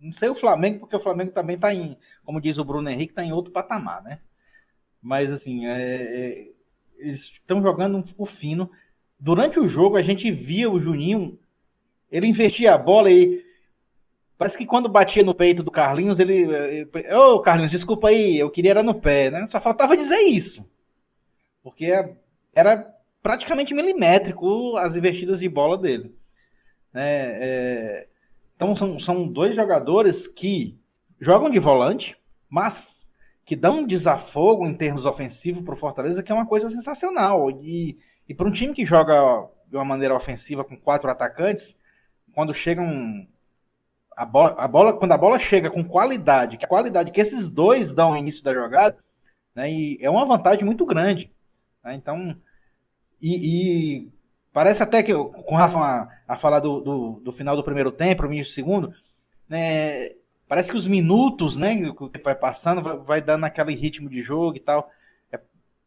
Não sei o Flamengo, porque o Flamengo também está em, como diz o Bruno Henrique, está em outro patamar, né? Mas assim, é, é, eles estão jogando o fino. Durante o jogo, a gente via o Juninho, ele invertia a bola e parece que quando batia no peito do Carlinhos, ele. Ô, oh, Carlinhos, desculpa aí, eu queria era no pé, né? Só faltava dizer isso. Porque era praticamente milimétrico as invertidas de bola dele. É, é, então são, são dois jogadores que jogam de volante, mas que dão um desafogo em termos ofensivos para o Fortaleza, que é uma coisa sensacional. E, e para um time que joga de uma maneira ofensiva com quatro atacantes, quando chegam a bola, a bola, quando a bola chega com qualidade, que a qualidade que esses dois dão no início da jogada, né, é uma vantagem muito grande. Né? Então, e, e, parece até que, com relação a, a falar do, do, do, final do primeiro tempo, início do segundo, né, parece que os minutos, né, que vai passando, vai, vai dando aquele ritmo de jogo e tal. É,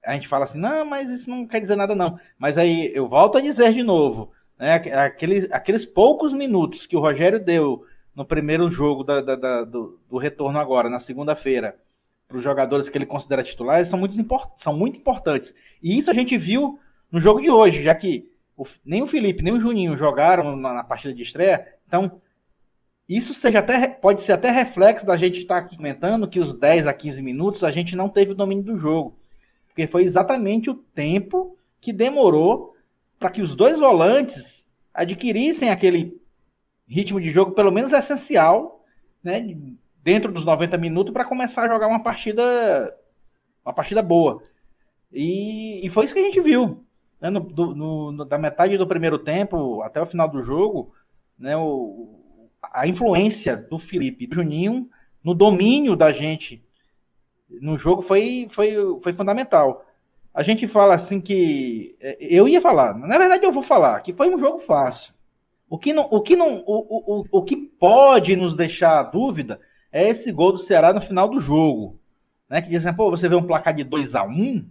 a gente fala assim, não, mas isso não quer dizer nada não. Mas aí eu volto a dizer de novo, né, aqueles, aqueles poucos minutos que o Rogério deu no primeiro jogo da, da, da, do, do retorno agora, na segunda-feira, para os jogadores que ele considera titulares são muito, são muito importantes. E isso a gente viu no jogo de hoje, já que o, nem o Felipe nem o Juninho jogaram na, na, partida de estreia. Então, isso seja até, pode ser até reflexo da gente estar aqui comentando que os 10 a 15 minutos a gente não teve o domínio do jogo. Porque foi exatamente o tempo que demorou para que os dois volantes adquirissem aquele ritmo de jogo, pelo menos essencial, né, dentro dos 90 minutos para começar a jogar uma partida uma partida boa. E, e foi isso que a gente viu. Né? No, do, no, da metade do primeiro tempo até o final do jogo, né, o, a influência do Felipe e do Juninho no domínio da gente no jogo foi, foi, foi fundamental. A gente fala assim que. É, eu ia falar, na verdade eu vou falar, que foi um jogo fácil. O que, não, o, que não, o, o, o que pode nos deixar dúvida é esse gol do Ceará no final do jogo. Né? Que dizem, pô, você vê um placar de 2 a 1 um,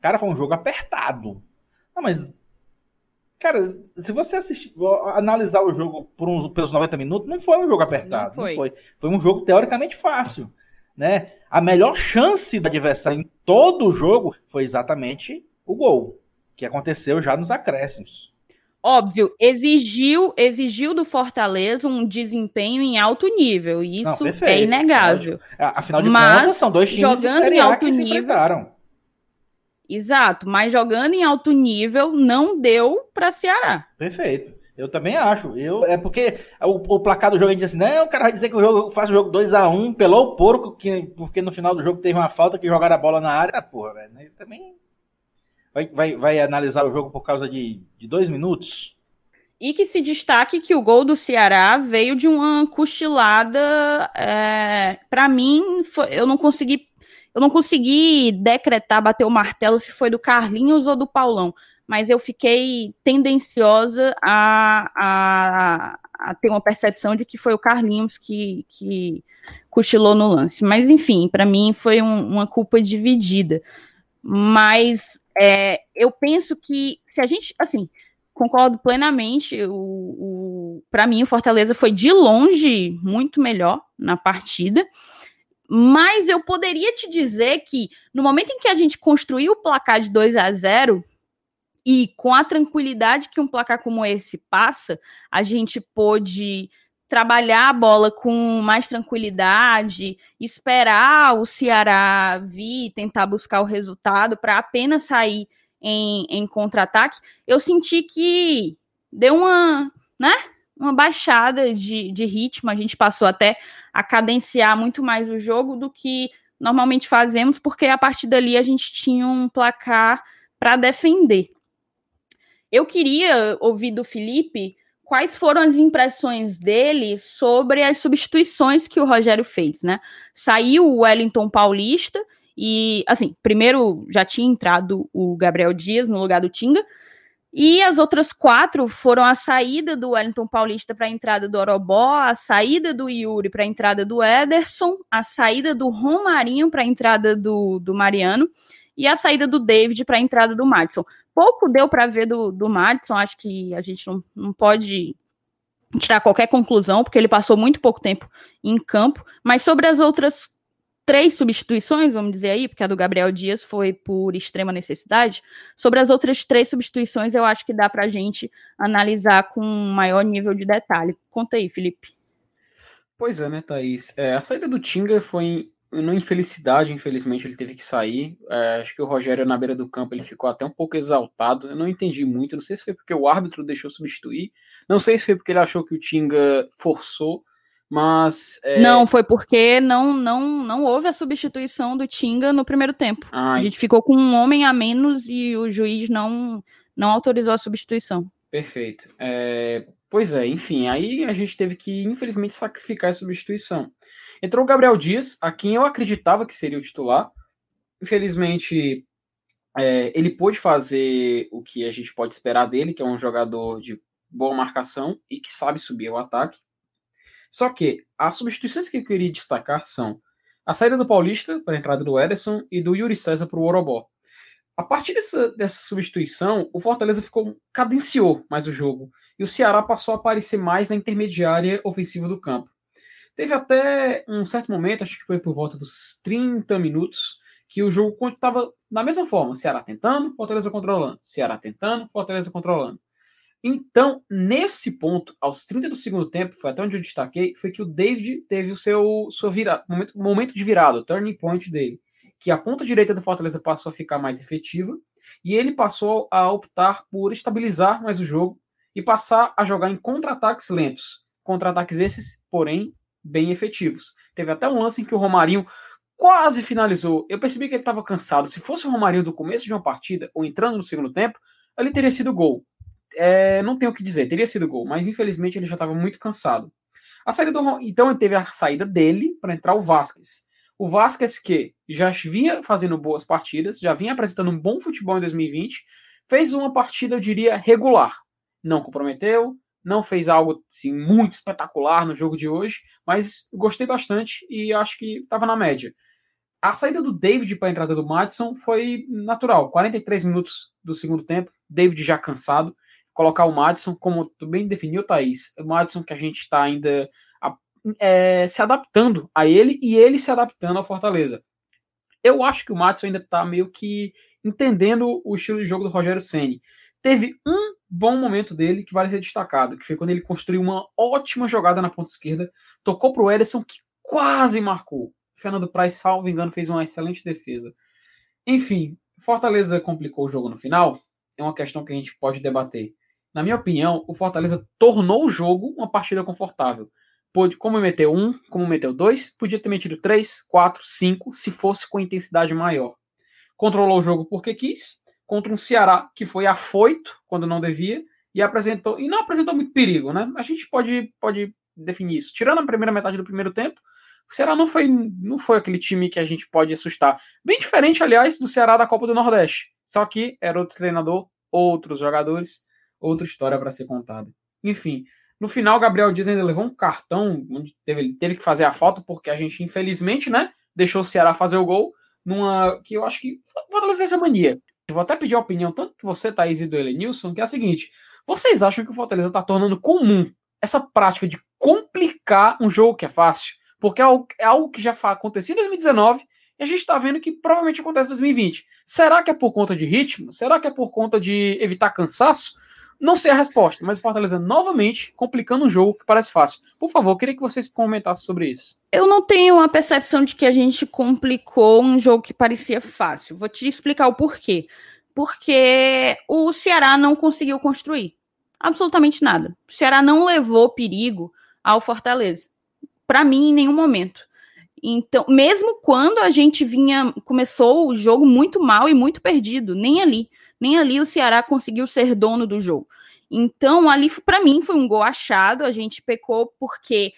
cara, foi um jogo apertado. Não, mas, cara, se você assistir, analisar o jogo por um, pelos 90 minutos, não foi um jogo apertado. Não foi. Não foi. foi um jogo teoricamente fácil. Né? A melhor chance do adversário em todo o jogo foi exatamente o gol, que aconteceu já nos acréscimos óbvio, exigiu, exigiu do Fortaleza um desempenho em alto nível. E isso Não, é inegável. Afinal de mas, contas, são dois times jogando em alto nível. Exato, mas jogando em alto nível não deu para Ceará. Perfeito. Eu também acho. Eu, é porque o, o placar do jogo a gente diz assim, não, o cara vai dizer que o jogo faz o jogo 2 a 1 um, pelou o porco, que, porque no final do jogo teve uma falta que jogaram a bola na área. Ah, porra, velho. Né? Também vai, vai, vai analisar o jogo por causa de, de dois minutos? E que se destaque que o gol do Ceará veio de uma cochilada. É, para mim, foi, eu não consegui. Eu não consegui decretar, bater o martelo se foi do Carlinhos ou do Paulão, mas eu fiquei tendenciosa a, a, a ter uma percepção de que foi o Carlinhos que, que cochilou no lance. Mas, enfim, para mim foi um, uma culpa dividida. Mas é, eu penso que se a gente, assim, concordo plenamente, o, o para mim o Fortaleza foi de longe muito melhor na partida. Mas eu poderia te dizer que no momento em que a gente construiu o placar de 2 a 0 e com a tranquilidade que um placar como esse passa, a gente pôde trabalhar a bola com mais tranquilidade, esperar o Ceará vir tentar buscar o resultado para apenas sair em, em contra-ataque, eu senti que deu uma, né, uma baixada de, de ritmo, a gente passou até a cadenciar muito mais o jogo do que normalmente fazemos, porque a partir dali a gente tinha um placar para defender. Eu queria ouvir do Felipe quais foram as impressões dele sobre as substituições que o Rogério fez, né? Saiu o Wellington Paulista e, assim, primeiro já tinha entrado o Gabriel Dias no lugar do Tinga, e as outras quatro foram a saída do Wellington Paulista para a entrada do Orobó, a saída do Yuri para a entrada do Ederson, a saída do Romarinho para a entrada do, do Mariano e a saída do David para a entrada do Madison. Pouco deu para ver do, do Madison, acho que a gente não, não pode tirar qualquer conclusão, porque ele passou muito pouco tempo em campo, mas sobre as outras três substituições, vamos dizer aí, porque a do Gabriel Dias foi por extrema necessidade. Sobre as outras três substituições, eu acho que dá para a gente analisar com um maior nível de detalhe. Conta aí, Felipe. Pois é, né, Thaís? É, a saída do Tinga foi uma infelicidade, infelizmente ele teve que sair. É, acho que o Rogério na beira do campo ele ficou até um pouco exaltado. Eu não entendi muito, não sei se foi porque o árbitro deixou substituir, não sei se foi porque ele achou que o Tinga forçou. Mas. É... Não, foi porque não, não, não houve a substituição do Tinga no primeiro tempo. a gente ficou com um homem a menos e o juiz não, não autorizou a substituição. Perfeito. É... Pois é, enfim, aí a gente teve que, infelizmente, sacrificar a substituição. Entrou o Gabriel Dias, a quem eu acreditava que seria o titular. Infelizmente, é, ele pôde fazer o que a gente pode esperar dele, que é um jogador de boa marcação e que sabe subir ao ataque. Só que as substituições que eu queria destacar são a saída do Paulista para a entrada do Ederson e do Yuri César para o Orobó. A partir dessa, dessa substituição, o Fortaleza ficou cadenciou mais o jogo e o Ceará passou a aparecer mais na intermediária ofensiva do campo. Teve até um certo momento, acho que foi por volta dos 30 minutos, que o jogo estava da mesma forma: Ceará tentando, Fortaleza controlando, Ceará tentando, Fortaleza controlando. Então, nesse ponto, aos 30 do segundo tempo, foi até onde eu destaquei, foi que o David teve o seu, seu vira, momento, momento de virada, o turning point dele. Que a ponta direita do Fortaleza passou a ficar mais efetiva e ele passou a optar por estabilizar mais o jogo e passar a jogar em contra-ataques lentos. Contra-ataques esses, porém, bem efetivos. Teve até um lance em que o Romarinho quase finalizou. Eu percebi que ele estava cansado. Se fosse o Romarinho do começo de uma partida ou entrando no segundo tempo, ele teria sido gol é, não tenho o que dizer, teria sido gol, mas infelizmente ele já estava muito cansado. A saída do, então teve a saída dele para entrar o Vasquez. O Vasquez que já vinha fazendo boas partidas, já vinha apresentando um bom futebol em 2020, fez uma partida, eu diria, regular. Não comprometeu, não fez algo assim, muito espetacular no jogo de hoje, mas gostei bastante e acho que estava na média. A saída do David para a entrada do Madison foi natural. 43 minutos do segundo tempo, David já cansado colocar o Madison, como tu bem definiu, Thaís, o Madison que a gente está ainda é, se adaptando a ele e ele se adaptando ao Fortaleza. Eu acho que o Madison ainda está meio que entendendo o estilo de jogo do Rogério Ceni. Teve um bom momento dele que vale ser destacado, que foi quando ele construiu uma ótima jogada na ponta esquerda, tocou para o Ederson, que quase marcou. Fernando Praz, salvo engano, fez uma excelente defesa. Enfim, Fortaleza complicou o jogo no final. É uma questão que a gente pode debater. Na minha opinião, o Fortaleza tornou o jogo uma partida confortável. Pôde, como meteu um, como meteu dois, podia ter metido três, quatro, cinco, se fosse com intensidade maior. Controlou o jogo porque quis, contra um Ceará que foi afoito quando não devia e apresentou e não apresentou muito perigo, né? A gente pode, pode definir isso. Tirando a primeira metade do primeiro tempo, o Ceará não foi, não foi aquele time que a gente pode assustar. Bem diferente, aliás, do Ceará da Copa do Nordeste. Só que era outro treinador, outros jogadores outra história para ser contada. Enfim, no final, Gabriel Dias ainda levou um cartão, onde teve, teve que fazer a falta, porque a gente, infelizmente, né, deixou o Ceará fazer o gol, numa que eu acho que fortalecer essa mania. Vou até pedir a opinião, tanto você, Thaís, e do Elenilson, que é a seguinte: vocês acham que o Fortaleza está tornando comum essa prática de complicar um jogo que é fácil? Porque é algo, é algo que já aconteceu em 2019 e a gente está vendo que provavelmente acontece em 2020. Será que é por conta de ritmo? Será que é por conta de evitar cansaço? Não sei a resposta, mas o Fortaleza novamente complicando um jogo que parece fácil. Por favor, queria que vocês comentassem sobre isso. Eu não tenho a percepção de que a gente complicou um jogo que parecia fácil. Vou te explicar o porquê. Porque o Ceará não conseguiu construir absolutamente nada. O Ceará não levou perigo ao Fortaleza. Para mim, em nenhum momento. Então, mesmo quando a gente vinha, começou o jogo muito mal e muito perdido, nem ali nem ali o Ceará conseguiu ser dono do jogo. Então, ali, para mim, foi um gol achado. A gente pecou porque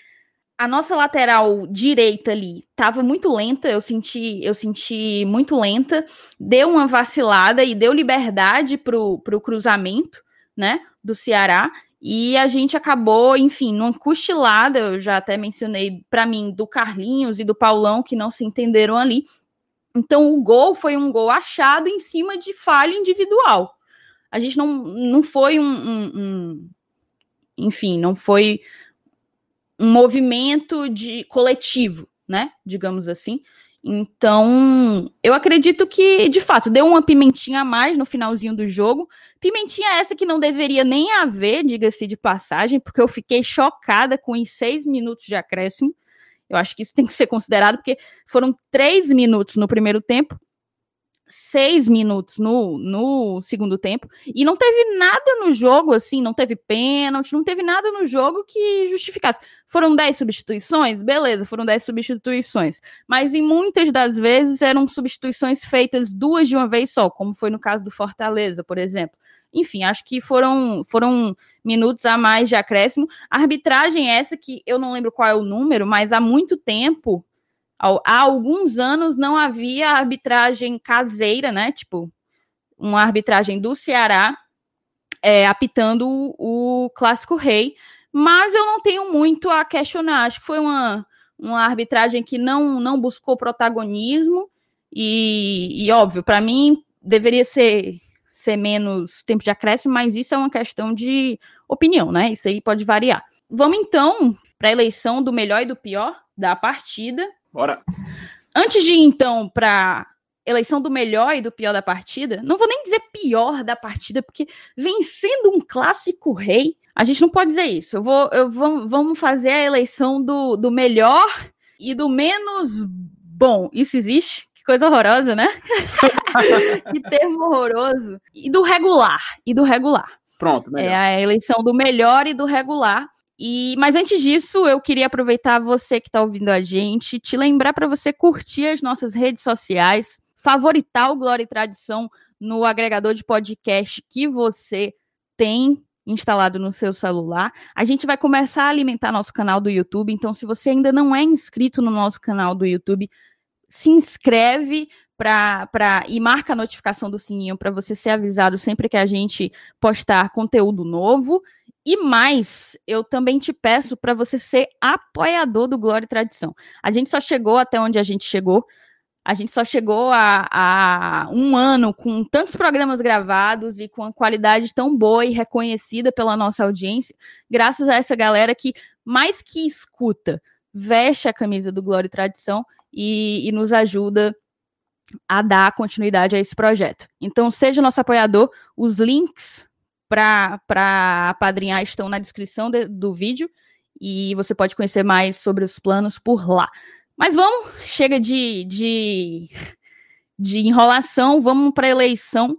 a nossa lateral direita ali estava muito lenta, eu senti, eu senti muito lenta, deu uma vacilada e deu liberdade para o cruzamento, né, do Ceará. E a gente acabou, enfim, numa cochilada, eu já até mencionei para mim, do Carlinhos e do Paulão, que não se entenderam ali. Então o gol foi um gol achado em cima de falha individual. A gente não, não foi um, um, um enfim, não foi um movimento de coletivo, né? Digamos assim. Então, eu acredito que, de fato, deu uma pimentinha a mais no finalzinho do jogo. Pimentinha essa que não deveria nem haver, diga-se de passagem, porque eu fiquei chocada com os seis minutos de acréscimo. Eu acho que isso tem que ser considerado, porque foram três minutos no primeiro tempo seis minutos no, no segundo tempo e não teve nada no jogo, assim, não teve pênalti, não teve nada no jogo que justificasse. Foram dez substituições? Beleza, foram dez substituições. Mas em muitas das vezes eram substituições feitas duas de uma vez só, como foi no caso do Fortaleza, por exemplo. Enfim, acho que foram, foram minutos a mais de acréscimo. A arbitragem é essa que eu não lembro qual é o número, mas há muito tempo há alguns anos não havia arbitragem caseira, né? Tipo, uma arbitragem do Ceará é, apitando o, o Clássico Rei, mas eu não tenho muito a questionar. Acho que foi uma, uma arbitragem que não, não buscou protagonismo e, e óbvio, para mim deveria ser, ser menos tempo de acréscimo, mas isso é uma questão de opinião, né? Isso aí pode variar. Vamos então para a eleição do melhor e do pior da partida. Bora. Antes de ir, então, para eleição do melhor e do pior da partida, não vou nem dizer pior da partida, porque vencendo um clássico rei, a gente não pode dizer isso. Eu vou, eu vou, vamos fazer a eleição do, do melhor e do menos bom. Isso existe? Que coisa horrorosa, né? que termo horroroso. E do regular. E do regular. Pronto, melhor. É a eleição do melhor e do regular. E, mas antes disso, eu queria aproveitar você que está ouvindo a gente, te lembrar para você curtir as nossas redes sociais, favoritar o Glória e Tradição no agregador de podcast que você tem instalado no seu celular. A gente vai começar a alimentar nosso canal do YouTube, então se você ainda não é inscrito no nosso canal do YouTube, se inscreve para e marca a notificação do sininho para você ser avisado sempre que a gente postar conteúdo novo. E mais, eu também te peço para você ser apoiador do Glória e Tradição. A gente só chegou até onde a gente chegou. A gente só chegou a, a, um ano com tantos programas gravados e com a qualidade tão boa e reconhecida pela nossa audiência, graças a essa galera que, mais que escuta, veste a camisa do Glória e Tradição e, e nos ajuda a dar continuidade a esse projeto. Então, seja nosso apoiador, os links para apadrinhar estão na descrição de, do vídeo e você pode conhecer mais sobre os planos por lá. Mas vamos, chega de, de, de enrolação, vamos para a eleição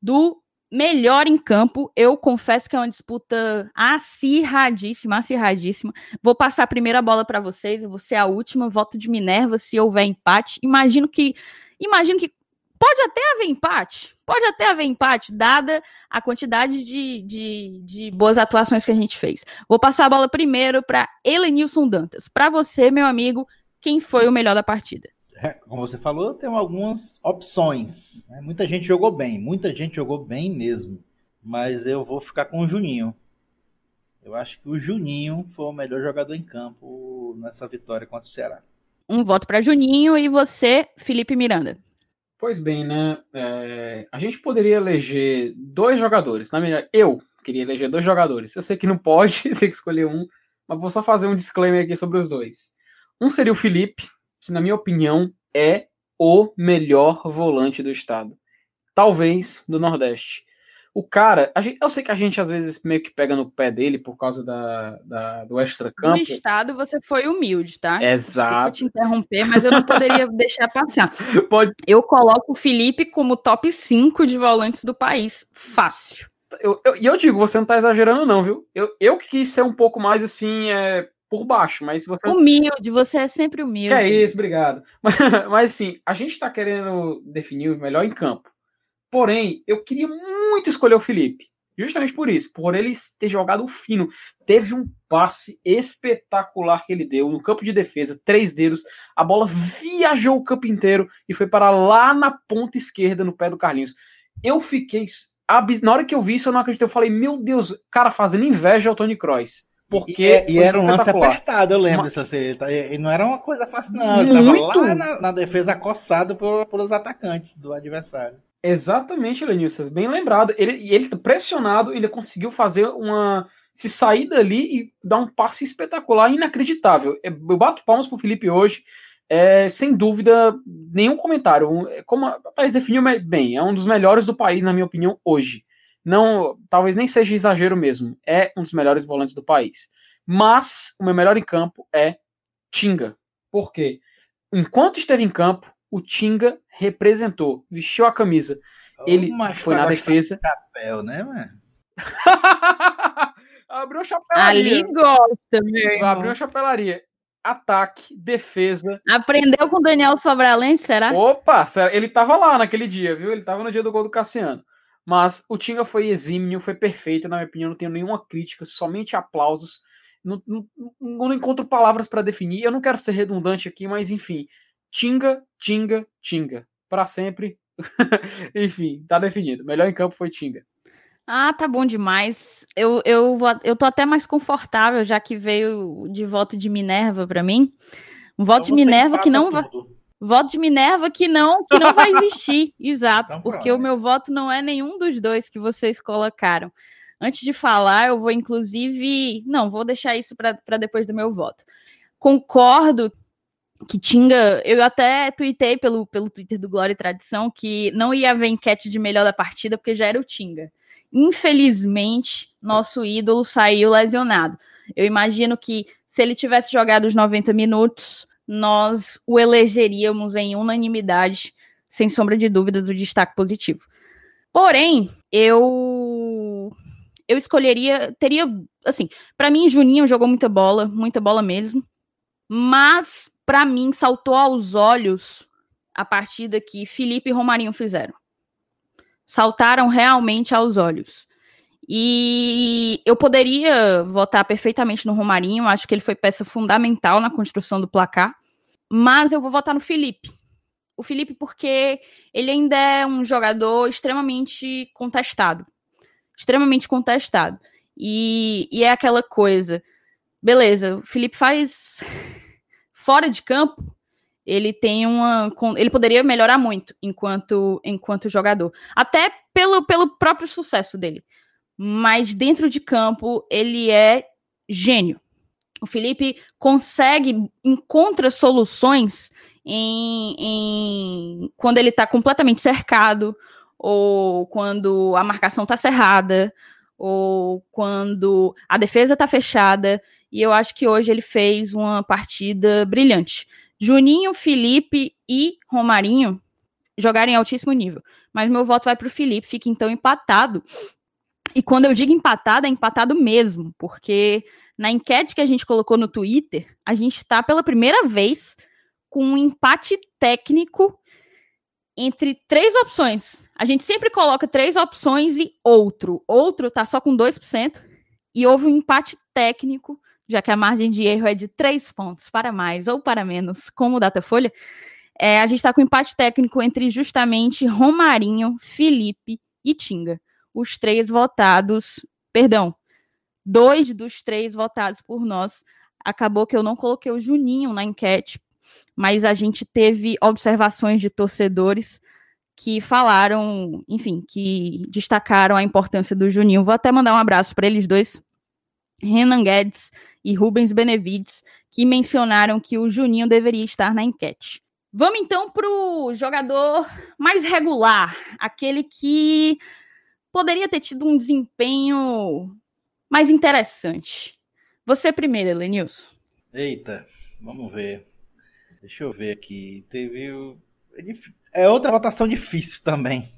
do melhor em campo. Eu confesso que é uma disputa acirradíssima, acirradíssima. Vou passar a primeira bola para vocês, eu vou ser a última, voto de Minerva se houver empate. Imagino que imagino que Pode até haver empate, pode até haver empate, dada a quantidade de, de, de boas atuações que a gente fez. Vou passar a bola primeiro para Elenilson Dantas. Para você, meu amigo, quem foi o melhor da partida? É, como você falou, tem algumas opções. Né? Muita gente jogou bem, muita gente jogou bem mesmo. Mas eu vou ficar com o Juninho. Eu acho que o Juninho foi o melhor jogador em campo nessa vitória contra o Ceará. Um voto para Juninho e você, Felipe Miranda. Pois bem, né? É, a gente poderia eleger dois jogadores. Na verdade, eu queria eleger dois jogadores. Eu sei que não pode, tem que escolher um, mas vou só fazer um disclaimer aqui sobre os dois. Um seria o Felipe, que, na minha opinião, é o melhor volante do estado. Talvez do Nordeste. O cara, gente, eu sei que a gente às vezes meio que pega no pé dele por causa da, da do extra-campo. No estado você foi humilde, tá? Exato. Desculpa te interromper, mas eu não poderia deixar passar. Pode. Eu coloco o Felipe como top 5 de volantes do país. Fácil. E eu, eu, eu, digo, você não tá exagerando, não, viu? Eu, eu que quis ser um pouco mais assim, é, por baixo, mas você. Humilde, você é sempre humilde. É isso, obrigado. Mas, mas assim, a gente tá querendo definir o melhor em campo. Porém, eu queria muito escolher o Felipe. Justamente por isso, por ele ter jogado fino. Teve um passe espetacular que ele deu no campo de defesa, três dedos. A bola viajou o campo inteiro e foi para lá na ponta esquerda, no pé do Carlinhos. Eu fiquei. Na hora que eu vi isso, eu não acreditei. Eu falei, meu Deus, cara, fazendo inveja ao Tony Kroos. Porque e, e era um lance apertado, eu lembro disso. Assim, tá, e não era uma coisa fácil, não. Ele estava lá na, na, defesa acossado por, pelos atacantes do adversário. Exatamente, Lenilson. Bem lembrado. Ele, ele pressionado, ele conseguiu fazer uma. se sair dali e dar um passe espetacular, inacreditável. Eu bato palmas pro Felipe hoje. É, sem dúvida, nenhum comentário. Como a Thais definiu bem, é um dos melhores do país, na minha opinião, hoje não, talvez nem seja exagero mesmo, é um dos melhores volantes do país. Mas o meu melhor em campo é Tinga. Por quê? Enquanto esteve em campo, o Tinga representou, vestiu a camisa. Ele oh, foi na defesa. Chapéu, né, mano? Abriu a chapelaria. Ali gosta, meu Abriu a chapelaria. Ataque, defesa. Aprendeu com o Daniel Sobralente, será? Opa, ele tava lá naquele dia, viu? Ele tava no dia do gol do Cassiano. Mas o Tinga foi exímio, foi perfeito, na minha opinião, não tenho nenhuma crítica, somente aplausos. Não, não, não encontro palavras para definir. Eu não quero ser redundante aqui, mas enfim. Tinga, Tinga, Tinga. Para sempre. enfim, tá definido. Melhor em campo foi Tinga. Ah, tá bom demais. Eu, eu, eu tô até mais confortável, já que veio de voto de Minerva para mim. Um voto então de Minerva que não vai. Voto de Minerva que não, que não vai existir. Exato, então, porque o meu voto não é nenhum dos dois que vocês colocaram. Antes de falar, eu vou inclusive. Não, vou deixar isso para depois do meu voto. Concordo que Tinga. Eu até tuitei pelo, pelo Twitter do Glória e Tradição que não ia haver enquete de melhor da partida, porque já era o Tinga. Infelizmente, nosso ídolo saiu lesionado. Eu imagino que se ele tivesse jogado os 90 minutos, nós o elegeríamos em unanimidade, sem sombra de dúvidas, o destaque positivo. Porém, eu eu escolheria, teria, assim, para mim Juninho jogou muita bola, muita bola mesmo, mas para mim saltou aos olhos a partida que Felipe e Romarinho fizeram. Saltaram realmente aos olhos. E eu poderia votar perfeitamente no Romarinho, acho que ele foi peça fundamental na construção do placar, mas eu vou votar no Felipe. O Felipe, porque ele ainda é um jogador extremamente contestado. Extremamente contestado. E, e é aquela coisa. Beleza, o Felipe faz fora de campo, ele tem uma. Ele poderia melhorar muito enquanto, enquanto jogador. Até pelo, pelo próprio sucesso dele mas dentro de campo ele é gênio. O Felipe consegue, encontra soluções em, em quando ele está completamente cercado, ou quando a marcação está cerrada, ou quando a defesa está fechada. E eu acho que hoje ele fez uma partida brilhante. Juninho, Felipe e Romarinho jogaram em altíssimo nível. Mas meu voto vai para o Felipe, fica então empatado e quando eu digo empatado, é empatado mesmo, porque na enquete que a gente colocou no Twitter, a gente está pela primeira vez com um empate técnico entre três opções. A gente sempre coloca três opções e outro. Outro tá só com 2%. E houve um empate técnico, já que a margem de erro é de três pontos para mais ou para menos, como o Datafolha. É, a gente está com empate técnico entre justamente Romarinho, Felipe e Tinga os três votados, perdão, dois dos três votados por nós. Acabou que eu não coloquei o Juninho na enquete, mas a gente teve observações de torcedores que falaram, enfim, que destacaram a importância do Juninho. Vou até mandar um abraço para eles dois, Renan Guedes e Rubens Benevides, que mencionaram que o Juninho deveria estar na enquete. Vamos então para o jogador mais regular, aquele que poderia ter tido um desempenho mais interessante. Você primeiro, Elenilson. Eita, vamos ver. Deixa eu ver aqui. Teve. É, é outra votação difícil também.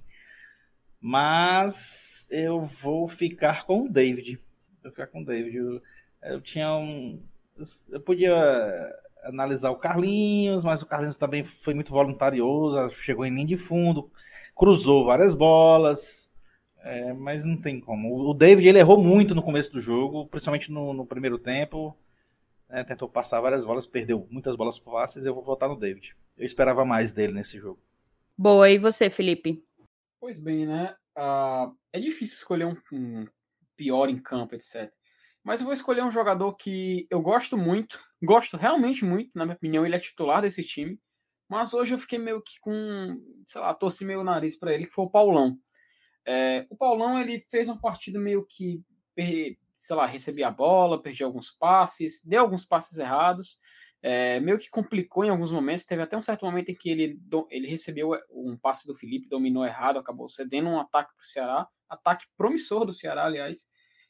Mas eu vou ficar com o David. Vou ficar com o David. Eu, eu tinha um. Eu podia analisar o Carlinhos, mas o Carlinhos também foi muito voluntarioso, chegou em linha de fundo, cruzou várias bolas. É, mas não tem como. O David ele errou muito no começo do jogo, principalmente no, no primeiro tempo. É, tentou passar várias bolas, perdeu muitas bolas fáceis. Eu vou votar no David. Eu esperava mais dele nesse jogo. Boa, e você, Felipe? Pois bem, né? Uh, é difícil escolher um, um, pior em campo, etc. Mas eu vou escolher um jogador que eu gosto muito, gosto realmente muito, na minha opinião, ele é titular desse time. Mas hoje eu fiquei meio que com, sei lá, torci meio o nariz para ele, que foi o Paulão. É, o Paulão ele fez uma partida meio que, sei lá, recebia a bola, perdia alguns passes, deu alguns passes errados, é, meio que complicou em alguns momentos. Teve até um certo momento em que ele, ele recebeu um passe do Felipe, dominou errado, acabou cedendo um ataque para o Ceará, ataque promissor do Ceará, aliás.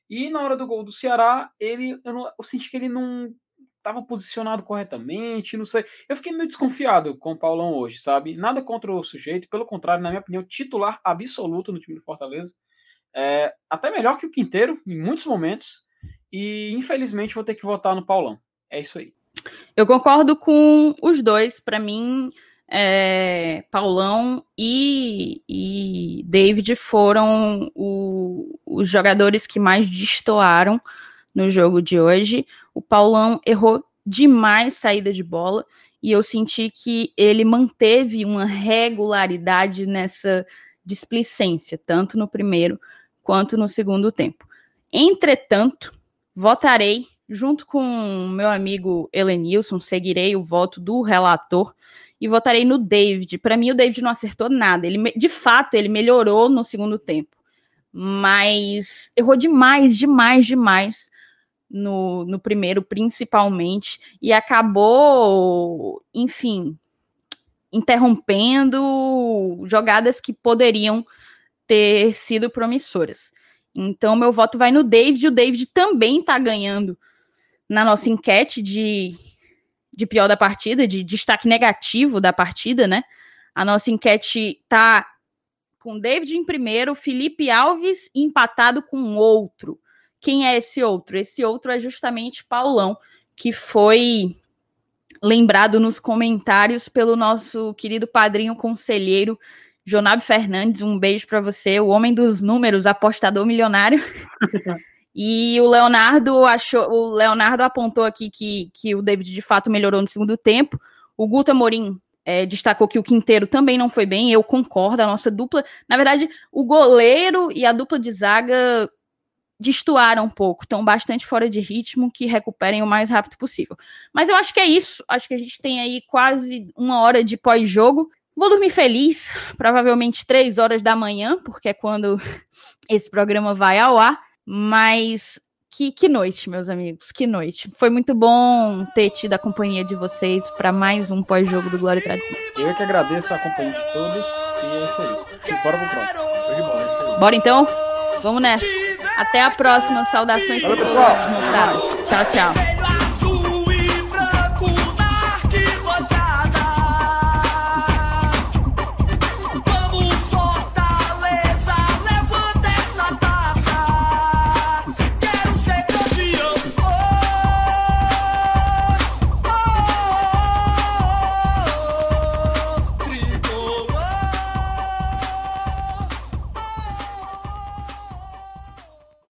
E na hora do gol do Ceará, ele, eu, não, eu senti que ele não estava posicionado corretamente, não sei. Eu fiquei meio desconfiado com o Paulão hoje, sabe? Nada contra o sujeito, pelo contrário, na minha opinião, titular absoluto no time do Fortaleza. É, até melhor que o Quinteiro, em muitos momentos. E infelizmente vou ter que votar no Paulão. É isso aí. Eu concordo com os dois. Para mim, é, Paulão e, e, David foram o, os jogadores que mais destoaram no jogo de hoje. O Paulão errou demais saída de bola e eu senti que ele manteve uma regularidade nessa displicência, tanto no primeiro quanto no segundo tempo. Entretanto, votarei junto com meu amigo Elenilson, seguirei o voto do relator e votarei no David. Para mim, o David não acertou nada. Ele, de fato, ele melhorou no segundo tempo, mas errou demais, demais, demais no, no primeiro, principalmente, e acabou, enfim, interrompendo jogadas que poderiam ter sido promissoras. Então, meu voto vai no David. O David também está ganhando na nossa enquete de, de pior da partida, de destaque negativo da partida, né? A nossa enquete tá com David em primeiro, Felipe Alves empatado com outro. Quem é esse outro? Esse outro é justamente Paulão, que foi lembrado nos comentários pelo nosso querido padrinho conselheiro Jonab Fernandes. Um beijo para você, o homem dos números, apostador milionário. e o Leonardo achou, o Leonardo apontou aqui que, que o David de fato melhorou no segundo tempo. O Guto Amorim é, destacou que o Quinteiro também não foi bem. Eu concordo, a nossa dupla. Na verdade, o goleiro e a dupla de zaga destoaram um pouco, estão bastante fora de ritmo, que recuperem o mais rápido possível. Mas eu acho que é isso. Acho que a gente tem aí quase uma hora de pós-jogo. Vou dormir feliz, provavelmente três horas da manhã, porque é quando esse programa vai ao ar. Mas que, que noite, meus amigos, que noite. Foi muito bom ter tido a companhia de vocês para mais um pós-jogo do Glória e Tradição. Eu que agradeço a companhia de todos e é isso aí. Bora pro próximo. É. Bora então? Vamos nessa. Até a próxima. Saudações para todos, Tchau, tchau.